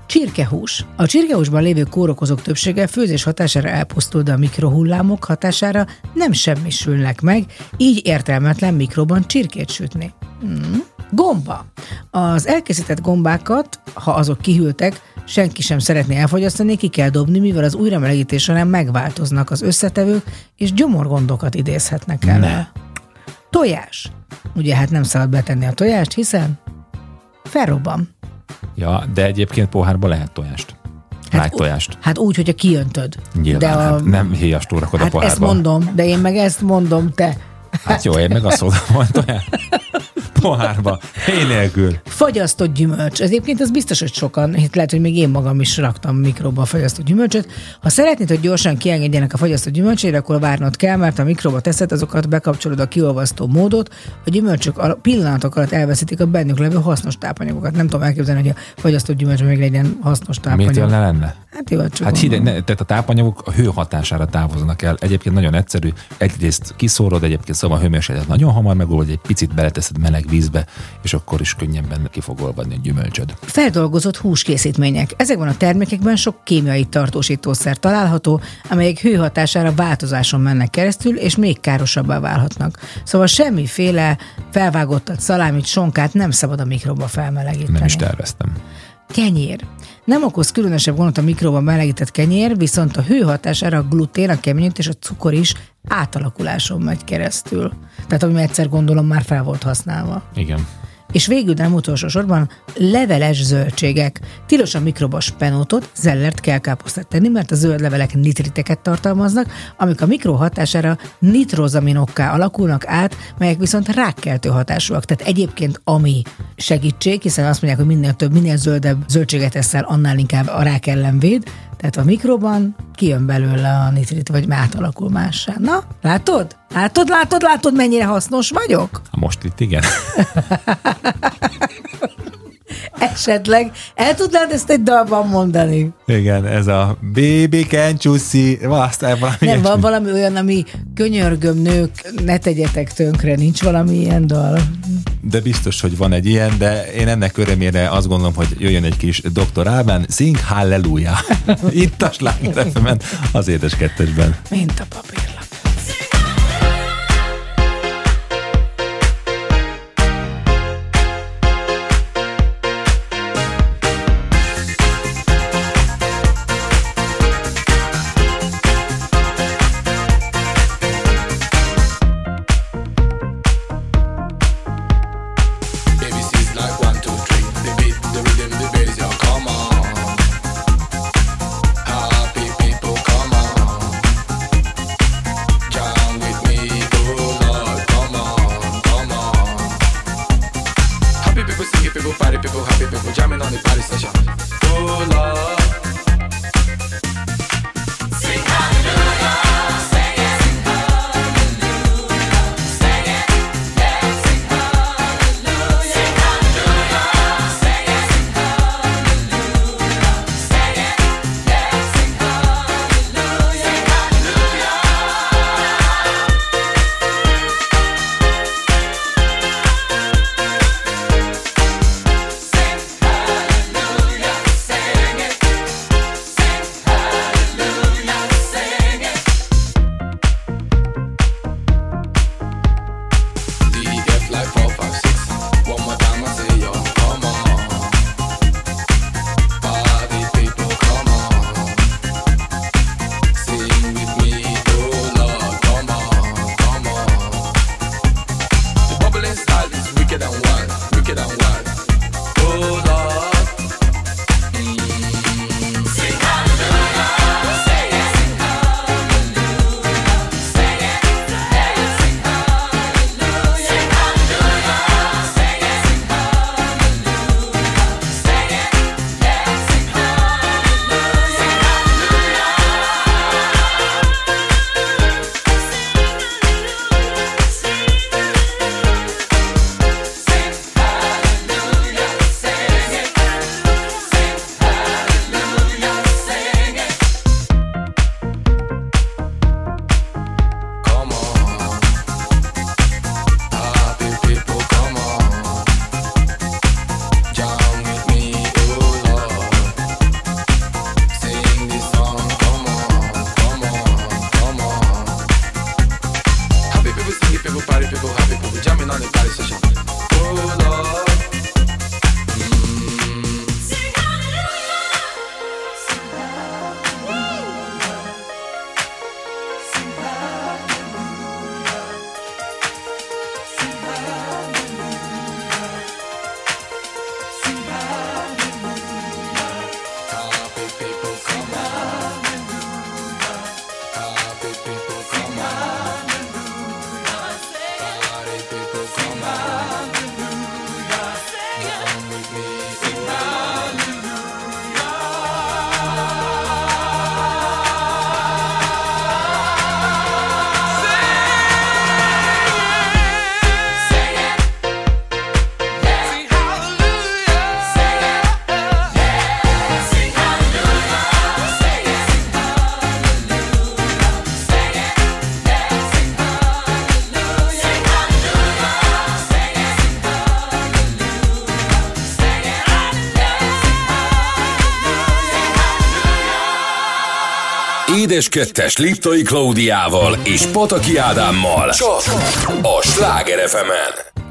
[SPEAKER 2] Csirkehús. A csirkehúsban lévő kórokozók többsége főzés hatására elpusztul, de a mikrohullámok hatására nem semmisülnek meg, így értelmetlen mikroban csirkét sütni. Hmm. Gomba. Az elkészített gombákat, ha azok kihűltek, senki sem szeretné elfogyasztani, ki kell dobni, mivel az újramelegítés során megváltoznak az összetevők, és gyomorgondokat idézhetnek el.
[SPEAKER 1] Ne.
[SPEAKER 2] Tojás. Ugye hát nem szabad betenni a tojást, hiszen felrobban.
[SPEAKER 1] Ja, de egyébként pohárba lehet tojást. Hát, Lágy tojást.
[SPEAKER 2] Hát úgy, hogyha kijöntöd.
[SPEAKER 1] Nyilván,
[SPEAKER 2] de a,
[SPEAKER 1] hát nem héjastól rakod a
[SPEAKER 2] hát
[SPEAKER 1] pohárba.
[SPEAKER 2] ezt mondom, de én meg ezt mondom, te.
[SPEAKER 1] Hát jó, én meg azt mondom, hogy tojás. Pohárba. Héj nélkül.
[SPEAKER 2] Fagyasztott gyümölcs. Ez egyébként az biztos, hogy sokan, itt lehet, hogy még én magam is raktam mikróba a fagyasztott gyümölcsöt. Ha szeretnéd, hogy gyorsan kiengedjenek a fagyasztott gyümölcsére, akkor várnod kell, mert ha mikróba teszed, azokat bekapcsolod a kiolvasztó módot, a gyümölcsök a pillanatok alatt elveszítik a bennük levő hasznos tápanyagokat. Nem tudom elképzelni, hogy a fagyasztott gyümölcs még legyen hasznos tápanyag.
[SPEAKER 1] olyan ne lenne?
[SPEAKER 2] Hát jó, csak
[SPEAKER 1] Hát hideg, ne, tehát a tápanyagok a hő hatására távoznak el. Egyébként nagyon egyszerű. Egyrészt kiszórod, egyébként szóval a hőmérsékletet nagyon hamar megold, egy picit beleteszed meleg vízbe, és akkor is könnyebben ki fog olvadni a gyümölcsöd.
[SPEAKER 2] Feldolgozott húskészítmények. Ezekben a termékekben sok kémiai tartósítószer található, amelyek hőhatására változáson mennek keresztül, és még károsabbá válhatnak. Szóval semmiféle felvágottat, szalámit, sonkát nem szabad a mikróba felmelegíteni.
[SPEAKER 1] Nem is terveztem.
[SPEAKER 2] Kenyér. Nem okoz különösebb gondot a mikróban melegített kenyér, viszont a hő hatására a glutén, a keményítés, a cukor is átalakuláson megy keresztül. Tehát ami egyszer gondolom már fel volt használva.
[SPEAKER 1] Igen.
[SPEAKER 2] És végül, de nem utolsó sorban, leveles zöldségek. Tilos a mikroba spenótot, zellert kell káposztát tenni, mert a zöld levelek nitriteket tartalmaznak, amik a mikro hatására nitrozaminokká alakulnak át, melyek viszont rákkeltő hatásúak. Tehát egyébként ami segítség, hiszen azt mondják, hogy minél több, minél zöldebb zöldséget eszel, annál inkább a rák ellen véd. Tehát a mikroban kijön belőle a nitrit, vagy átalakul mássá. Na, látod? Látod, látod, látod, mennyire hasznos vagyok?
[SPEAKER 1] Most itt igen.
[SPEAKER 2] Esetleg el tudnád ezt egy dalban mondani?
[SPEAKER 1] Igen, ez a baby can csúszi, aztán valami
[SPEAKER 2] Nem,
[SPEAKER 1] ilyesmi.
[SPEAKER 2] van valami olyan, ami könyörgöm nők, ne tegyetek tönkre, nincs valami ilyen dal.
[SPEAKER 1] De biztos, hogy van egy ilyen, de én ennek örömére azt gondolom, hogy jöjjön egy kis Dr. Ában, Sing Halleluja. Itt a Sláger az édes kettesben.
[SPEAKER 2] Mint a papírlap.
[SPEAKER 4] Édes Kettes Liptai Klaudiával és Pataki Ádámmal. Csak a Sláger fm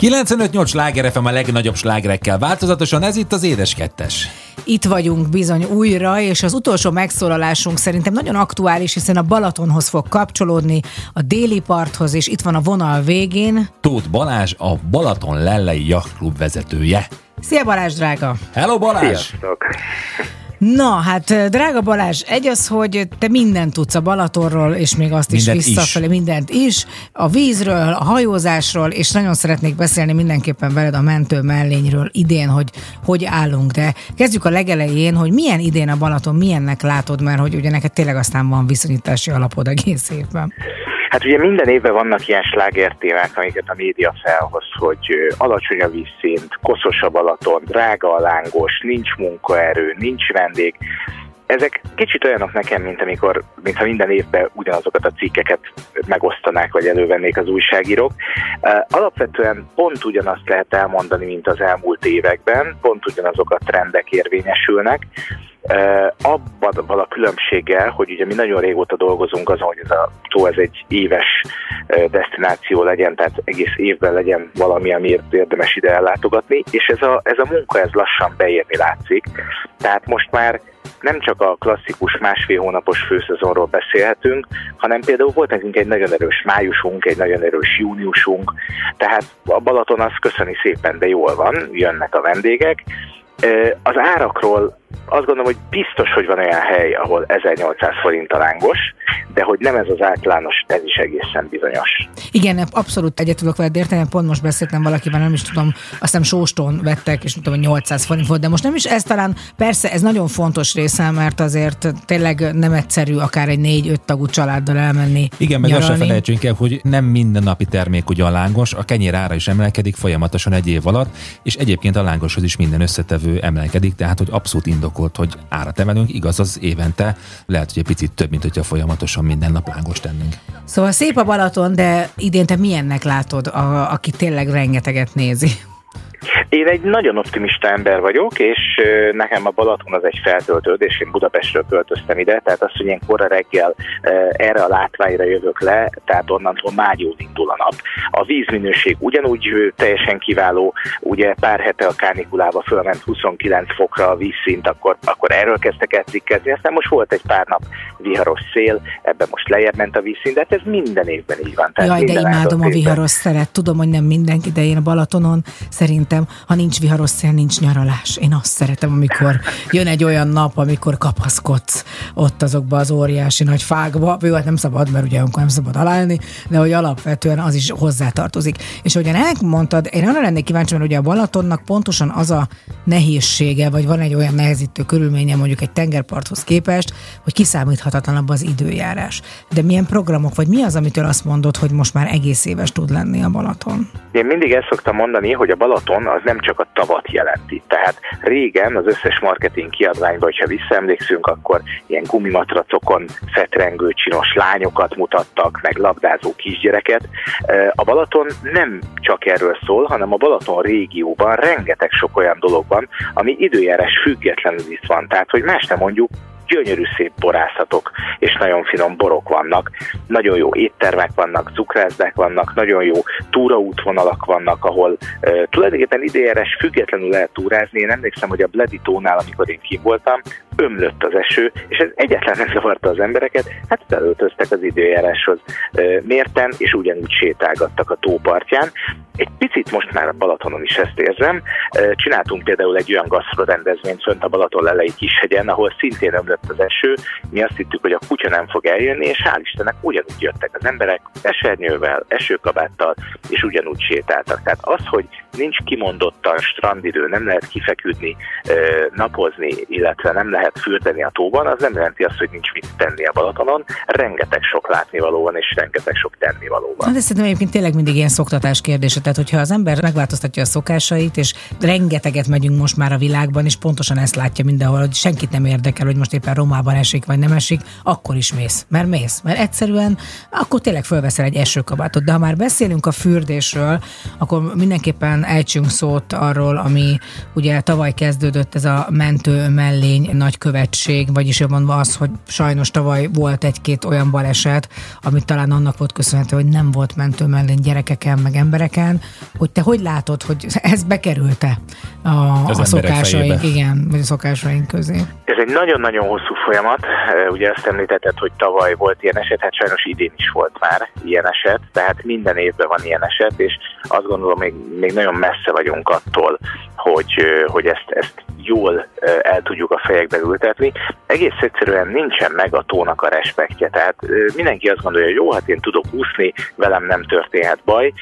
[SPEAKER 1] 95-8 sláger FM a legnagyobb slágerekkel változatosan, ez itt az Édes Kettes.
[SPEAKER 2] Itt vagyunk bizony újra, és az utolsó megszólalásunk szerintem nagyon aktuális, hiszen a Balatonhoz fog kapcsolódni, a déli parthoz, és itt van a vonal végén.
[SPEAKER 1] Tóth Balázs, a Balaton Lellei Yachtklub vezetője.
[SPEAKER 2] Szia Balázs, drága!
[SPEAKER 1] Hello Balázs!
[SPEAKER 7] Sziasztok!
[SPEAKER 2] Na, hát drága Balázs, egy az, hogy te mindent tudsz a Balatonról, és még azt is
[SPEAKER 1] Mindent is.
[SPEAKER 2] visszafelé, mindent is, a vízről, a hajózásról, és nagyon szeretnék beszélni mindenképpen veled a mentő mellényről idén, hogy hogy állunk, de kezdjük a legelején, hogy milyen idén a Balaton, milyennek látod, mert hogy ugye neked tényleg aztán van viszonyítási alapod egész évben.
[SPEAKER 7] Hát ugye minden évben vannak ilyen slágertémák, amiket a média felhoz, hogy alacsony a vízszint, koszos a Balaton, drága a lángos, nincs munkaerő, nincs vendég. Ezek kicsit olyanok nekem, mint amikor, mintha minden évben ugyanazokat a cikkeket megosztanák, vagy elővennék az újságírók. Alapvetően pont ugyanazt lehet elmondani, mint az elmúlt években, pont ugyanazok a trendek érvényesülnek. Abban van a különbséggel, hogy ugye mi nagyon régóta dolgozunk azon, hogy ez a tó ez egy éves destináció legyen, tehát egész évben legyen valami, amiért érdemes ide ellátogatni, és ez a, ez a munka ez lassan beérni látszik. Tehát most már nem csak a klasszikus másfél hónapos főszezonról beszélhetünk, hanem például volt nekünk egy nagyon erős májusunk, egy nagyon erős júniusunk, tehát a Balaton az köszöni szépen, de jól van, jönnek a vendégek, Az árakról azt gondolom, hogy biztos, hogy van olyan hely, ahol 1800 forint a lángos, de hogy nem ez az általános, ez is egészen bizonyos.
[SPEAKER 2] Igen, abszolút egyet tudok veled érteni, pont most beszéltem valakivel, nem is tudom, azt hiszem sóston vettek, és nem tudom, hogy 800 forint volt, de most nem is ez talán, persze ez nagyon fontos része, mert azért tényleg nem egyszerű akár egy négy-öt tagú családdal elmenni
[SPEAKER 1] Igen, meg azt se felejtsünk el, hogy nem minden napi termék ugyan lángos, a kenyér ára is emelkedik folyamatosan egy év alatt, és egyébként a lángoshoz is minden összetevő emelkedik, tehát hogy abszolút indokolt, hogy árat emelünk, igaz az évente, lehet, hogy egy picit több, mint hogyha folyamatosan minden nap lángos tennénk.
[SPEAKER 2] Szóval szép a Balaton, de idén te milyennek látod, a, aki tényleg rengeteget nézi?
[SPEAKER 7] Én egy nagyon optimista ember vagyok, és nekem a Balaton az egy feltöltődés, én Budapestről költöztem ide, tehát az, hogy én kora reggel erre a látványra jövök le, tehát onnantól mágyól indul a nap. A vízminőség ugyanúgy teljesen kiváló, ugye pár hete a kánikulába fölment 29 fokra a vízszint, akkor, akkor erről kezdtek el cikkezni, aztán most volt egy pár nap viharos szél, ebben most lejjebb ment a vízszint, de hát ez minden évben így van. Tehát
[SPEAKER 2] Jaj, de imádom a viharos szeret. Tudom, hogy nem mindenki, de én a Balatonon szerintem, ha nincs viharos szél, nincs nyaralás. Én azt szeretem, amikor jön egy olyan nap, amikor kapaszkodsz ott azokba az óriási nagy fákba. Jó, hát nem szabad, mert ugye olyankor nem szabad alálni, de hogy alapvetően az is hozzátartozik. És ahogyan elmondtad, én arra lennék kíváncsi, mert ugye a Balatonnak pontosan az a nehézsége, vagy van egy olyan nehezítő körülménye mondjuk egy tengerparthoz képest, hogy kiszámíthatatlanabb az időjárás. De milyen programok, vagy mi az, amitől azt mondod, hogy most már egész éves tud lenni a Balaton?
[SPEAKER 7] Én mindig ezt szoktam mondani, hogy a Balaton az nem csak a tavat jelenti. Tehát régen az összes marketing kiadványban, hogyha visszaemlékszünk, akkor ilyen gumimatracokon fetrengő csinos lányokat mutattak, meg labdázó kisgyereket. A Balaton nem csak erről szól, hanem a Balaton régióban rengeteg sok olyan dolog van, ami időjárás függetlenül itt van. Tehát, hogy más nem mondjuk, gyönyörű szép borászatok és nagyon finom borok vannak, nagyon jó éttermek vannak, cukrászdák vannak, nagyon jó túraútvonalak vannak, ahol uh, tulajdonképpen időjárás függetlenül lehet túrázni. Én emlékszem, hogy a Bleditónál, amikor én kim voltam, ömlött az eső, és ez nem zavarta az embereket, hát felöltöztek az időjáráshoz mérten, és ugyanúgy sétálgattak a tópartján. Egy picit most már a Balatonon is ezt érzem. Csináltunk például egy olyan gasztrorendezvényt fönt a Balaton lelei Kishegyen, ahol szintén ömlött az eső. Mi azt hittük, hogy a kutya nem fog eljönni, és hál' Istennek ugyanúgy jöttek az emberek esernyővel, esőkabáttal, és ugyanúgy sétáltak. Tehát az, hogy nincs kimondottan strandidő, nem lehet kifeküdni, napozni, illetve nem lehet fürdeni a tóban, az nem jelenti azt, hogy nincs mit tenni a Balatonon. Rengeteg sok látnivaló van, és rengeteg sok tennivaló van.
[SPEAKER 2] Hát ez szerintem egyébként tényleg mindig ilyen szoktatás kérdése. Tehát hogyha az ember megváltoztatja a szokásait, és rengeteget megyünk most már a világban, és pontosan ezt látja mindenhol, hogy senkit nem érdekel, hogy most éppen Romában esik, vagy nem esik, akkor is mész. Mert mész. Mert egyszerűen akkor tényleg fölveszel egy esőkabátot. De ha már beszélünk a fürdésről, akkor mindenképpen ejtsünk szót arról, ami ugye tavaly kezdődött ez a mentő mellény nagykövetség, vagyis jobban az, hogy sajnos tavaly volt egy-két olyan baleset, amit talán annak volt köszönhető, hogy nem volt mentő mellény gyerekeken, meg embereken, hogy te hogy látod, hogy ez bekerült-e a,
[SPEAKER 1] Az
[SPEAKER 2] a szokásaink,
[SPEAKER 1] fejébe.
[SPEAKER 2] igen, vagy a szokásaink közé?
[SPEAKER 7] Ez egy nagyon-nagyon hosszú folyamat. Ugye azt említetted, hogy tavaly volt ilyen eset, hát sajnos idén is volt már ilyen eset, tehát minden évben van ilyen eset, és azt gondolom, még, még nagyon messze vagyunk attól, hogy, hogy ezt, ezt jól el tudjuk a fejekbe ültetni. Egész egyszerűen nincsen meg a tónak a respektje. Tehát eh, mindenki azt gondolja, hogy jó, hát én tudok úszni, velem nem történhet baj,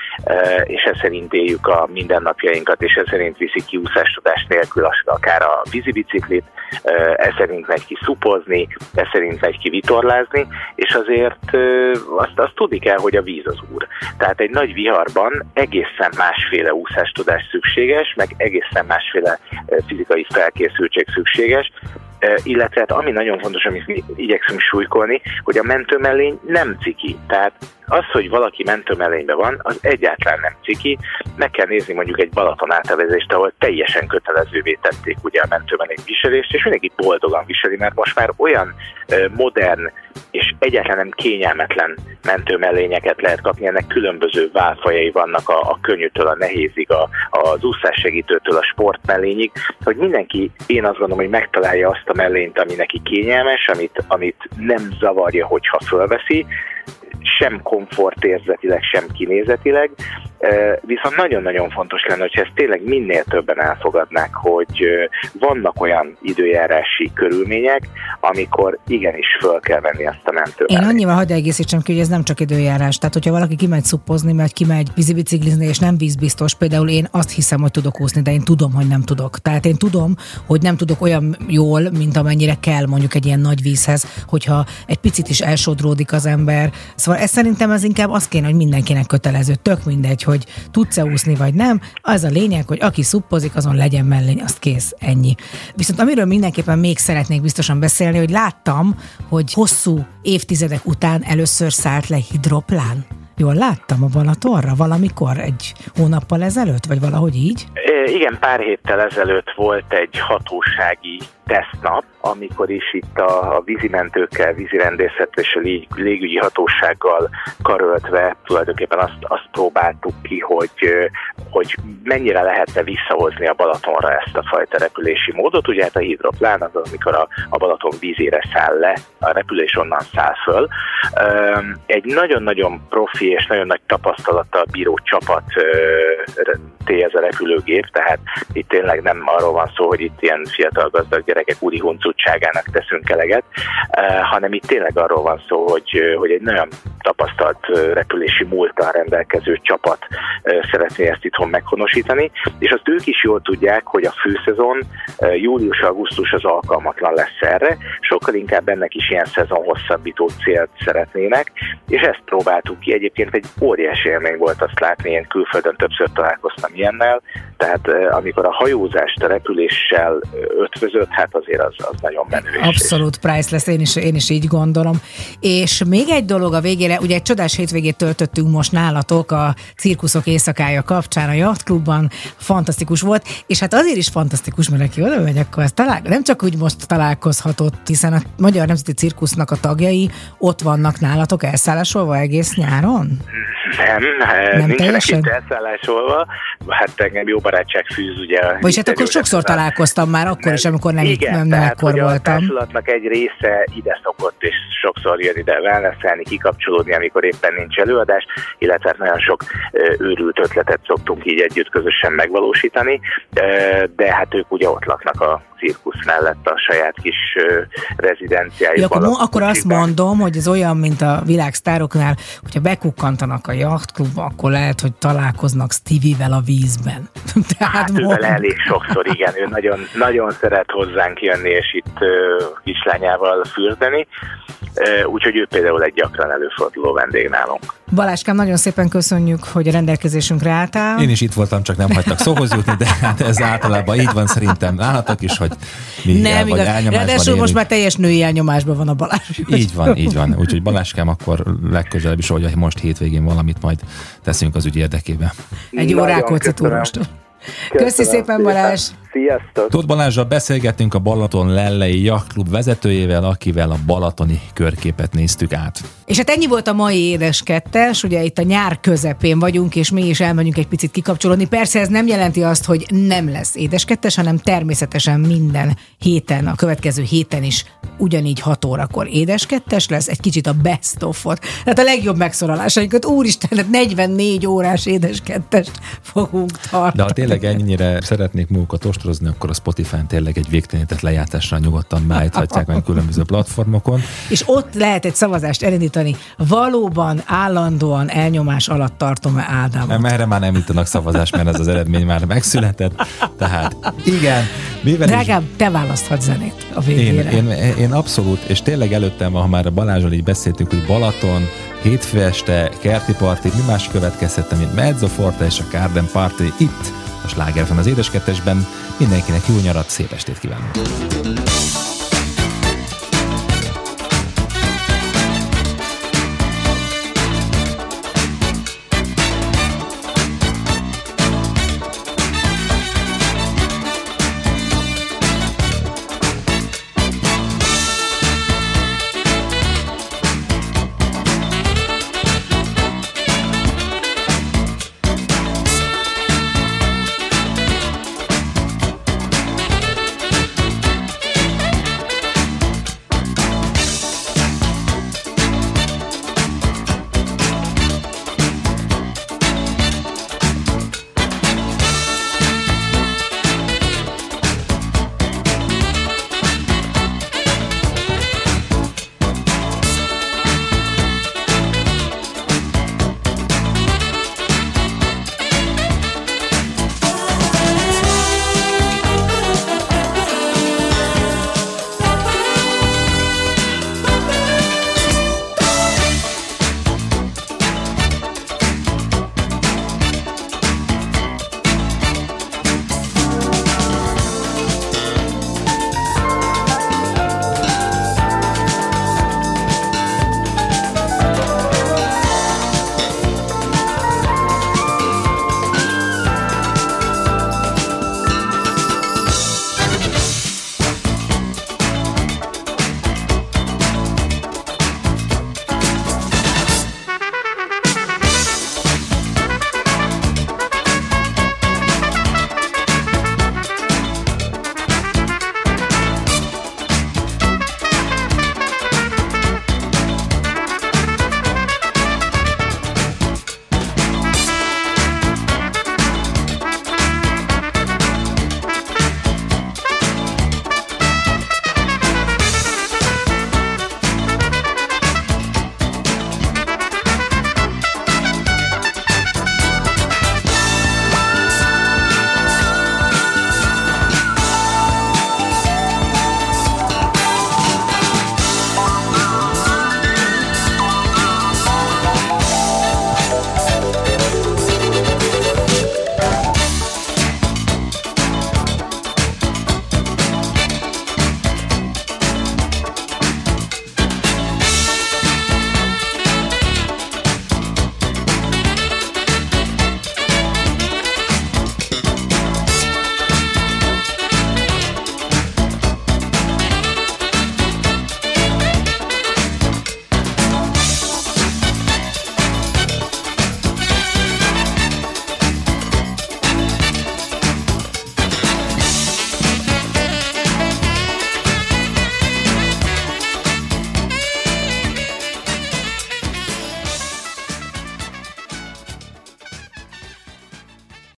[SPEAKER 7] és ez szerint éljük a mindennapjainkat, és ez szerint viszik ki úszástudás nélkül akár a vízibiciklit, ez szerint megy ki szupozni, ez szerint megy ki vitorlázni, és azért azt, azt tudni kell, hogy a víz az úr. Tehát egy nagy viharban egészen másféle úszástudás szükséges, meg egészen másféle fizikai felkészültség szükséges, Eh, illetve hát ami nagyon fontos, amit mi igyekszünk súlykolni, hogy a mentőmellény nem ciki. Tehát az, hogy valaki mentőmellényben van, az egyáltalán nem ciki. Meg kell nézni mondjuk egy Balaton átevezést, ahol teljesen kötelezővé tették ugye a mentőmellény viselést, és mindenki boldogan viseli, mert most már olyan eh, modern és egyáltalán nem kényelmetlen mentőmellényeket lehet kapni, ennek különböző válfajai vannak a, a könnyűtől a nehézig, a, az úszássegítőtől a sportmellényig, hogy mindenki, én azt gondolom, hogy megtalálja azt a mellényt, ami neki kényelmes, amit, amit nem zavarja, hogyha fölveszi, sem komfortérzetileg, sem kinézetileg, viszont nagyon-nagyon fontos lenne, hogy ezt tényleg minél többen elfogadnák, hogy vannak olyan időjárási körülmények, amikor igenis föl kell venni azt a
[SPEAKER 2] Én
[SPEAKER 7] mentőmellényt.
[SPEAKER 2] annyival hadd egészítsem ki, hogy ez nem csak időjárás. Tehát, hogyha valaki kimegy szuppozni, mert kimegy vízibiciklizni, és nem vízbiztos, például én azt hiszem, hogy tudok úszni, de én tudom, hogy nem tudok. Tehát én tudom, hogy nem tudok olyan jól, mint amennyire kell mondjuk egy ilyen nagy vízhez, hogyha egy picit is elsodródik az ember. Szóval ez szerintem ez inkább az kéne, hogy mindenkinek kötelező. Tök mindegy, hogy tudsz-e úszni vagy nem. Az a lényeg, hogy aki szuppozik, azon legyen mellény, azt kész, ennyi. Viszont amiről mindenképpen még szeretnék biztosan beszélni, hogy láttam, hogy hosszú évtizedek után először szállt le hidroplán. Jól láttam a Balatonra valamikor, egy hónappal ezelőtt, vagy valahogy így?
[SPEAKER 7] Igen, pár héttel ezelőtt volt egy hatósági tesztnap, amikor is itt a, a vízimentőkkel, vízirendészettel és a lég, légügyi hatósággal karöltve tulajdonképpen azt, azt próbáltuk ki, hogy, hogy mennyire lehetne visszahozni a Balatonra ezt a fajta repülési módot. Ugye hát a hidroplán az, amikor a, a Balaton vízére száll le, a repülés onnan száll föl. Egy nagyon-nagyon profi és nagyon nagy tapasztalattal bíró csapat té ez a repülőgép, tehát itt tényleg nem arról van szó, hogy itt ilyen fiatal gazdag gyerekek úri huncutságának teszünk eleget, ö, hanem itt tényleg arról van szó, hogy, ö, hogy egy nagyon tapasztalt ö, repülési múltal rendelkező csapat szeretné ezt itthon meghonosítani, és azt ők is jól tudják, hogy a főszezon július-augusztus az alkalmatlan lesz erre, sokkal inkább ennek is ilyen szezon hosszabbító célt szeretnének, és ezt próbáltuk ki. Egyébként egy óriási élmény volt azt látni, én külföldön többször találkoztam ilyennel, tehát ö, amikor a hajózást a repüléssel ö, ötvözött, hát azért az, az nagyon menő.
[SPEAKER 2] Abszolút priceless, én is, én is így gondolom. És még egy dolog a végére, ugye egy csodás hétvégét töltöttünk most nálatok a cirkuszok éjszakája kapcsán a Yacht Clubban, fantasztikus volt, és hát azért is fantasztikus, mert aki oda megy, akkor ez talál, nem csak úgy most találkozhatott, hiszen a Magyar Nemzeti Cirkusznak a tagjai ott vannak nálatok elszállásolva egész nyáron?
[SPEAKER 7] Nem, nem nincsenek
[SPEAKER 2] teljesen?
[SPEAKER 7] itt elszállásolva, hát engem jó barátság fűz ugye. a
[SPEAKER 2] Vagyis hát akkor sokszor
[SPEAKER 7] a-
[SPEAKER 2] találkoztam már akkor is, amikor nem,
[SPEAKER 7] Igen,
[SPEAKER 2] nem, nem
[SPEAKER 7] tehát,
[SPEAKER 2] ekkor
[SPEAKER 7] hogy a
[SPEAKER 2] voltam.
[SPEAKER 7] társulatnak egy része ide szokott, és sokszor jön ide wellnesselni, kikapcsolódni, amikor éppen nincs előadás, illetve hát nagyon sok őrült ötletet szoktunk így együtt közösen megvalósítani, de hát ők ugye ott laknak a cirkusz mellett a saját kis ö, rezidenciájukban.
[SPEAKER 2] Ja, akkor, akkor azt mondom, hogy ez olyan, mint a világsztároknál, hogyha bekukkantanak a jachtklubba, akkor lehet, hogy találkoznak Stevie-vel a vízben. Tehát
[SPEAKER 7] Hát
[SPEAKER 2] mond-
[SPEAKER 7] elég sokszor, igen, ő nagyon, nagyon szeret hozzánk jönni, és itt kislányával fürdeni, úgyhogy ő például egy gyakran előforduló vendég nálunk.
[SPEAKER 2] Balázskám, nagyon szépen köszönjük, hogy a rendelkezésünkre álltál.
[SPEAKER 1] Én is itt voltam, csak nem hagytak szóhoz jutni, de hát ez általában így van szerintem nálatok is, hogy mi el
[SPEAKER 2] nem
[SPEAKER 1] vagy
[SPEAKER 2] igaz.
[SPEAKER 1] elnyomásban
[SPEAKER 2] Ráadásul most már teljes női elnyomásban van a Balázs.
[SPEAKER 1] Így van, így van. Úgyhogy Baláskám akkor legközelebb is, hogy most hétvégén valamit majd teszünk az ügy érdekében.
[SPEAKER 2] Egy jó
[SPEAKER 7] Nagyon
[SPEAKER 2] Rákóczi
[SPEAKER 7] köszönöm.
[SPEAKER 2] Köszi szépen, Balázs!
[SPEAKER 7] Sziasztok!
[SPEAKER 1] Tóth Balázsral beszélgettünk a Balaton Lellei Jachtklub vezetőjével, akivel a balatoni körképet néztük át.
[SPEAKER 2] És hát ennyi volt a mai édes kettes, ugye itt a nyár közepén vagyunk, és mi is elmegyünk egy picit kikapcsolódni. Persze ez nem jelenti azt, hogy nem lesz édes kettes, hanem természetesen minden héten, a következő héten is ugyanígy 6 órakor édes kettes lesz, egy kicsit a best of-ot. Tehát a legjobb megszoralásainkat, úristen, hát 44 órás édes kettest fogunk
[SPEAKER 1] De
[SPEAKER 2] tartani.
[SPEAKER 1] ha tényleg ennyire szeretnék magukat ostorozni, akkor a Spotify-n tényleg egy végtelenített lejátásra nyugodtan beállíthatják meg különböző platformokon.
[SPEAKER 2] És ott lehet egy szavazást elindítani. Valóban állandóan elnyomás alatt tartom-e Ádámot?
[SPEAKER 1] Erre már nem jutanak szavazás, mert ez az eredmény már megszületett. Tehát igen, mivel is
[SPEAKER 2] Drágám, te választhatsz zenét a
[SPEAKER 1] Én,
[SPEAKER 2] végére.
[SPEAKER 1] én, én abszolút, és tényleg előttem, ha már a Balázsral így beszéltünk, hogy Balaton, hétfő este, kerti parti, mi más következhettem, mint Mezzoforte és a Garden Party itt, a Sláger az édeskettesben. Mindenkinek jó nyarat, szép estét kívánok!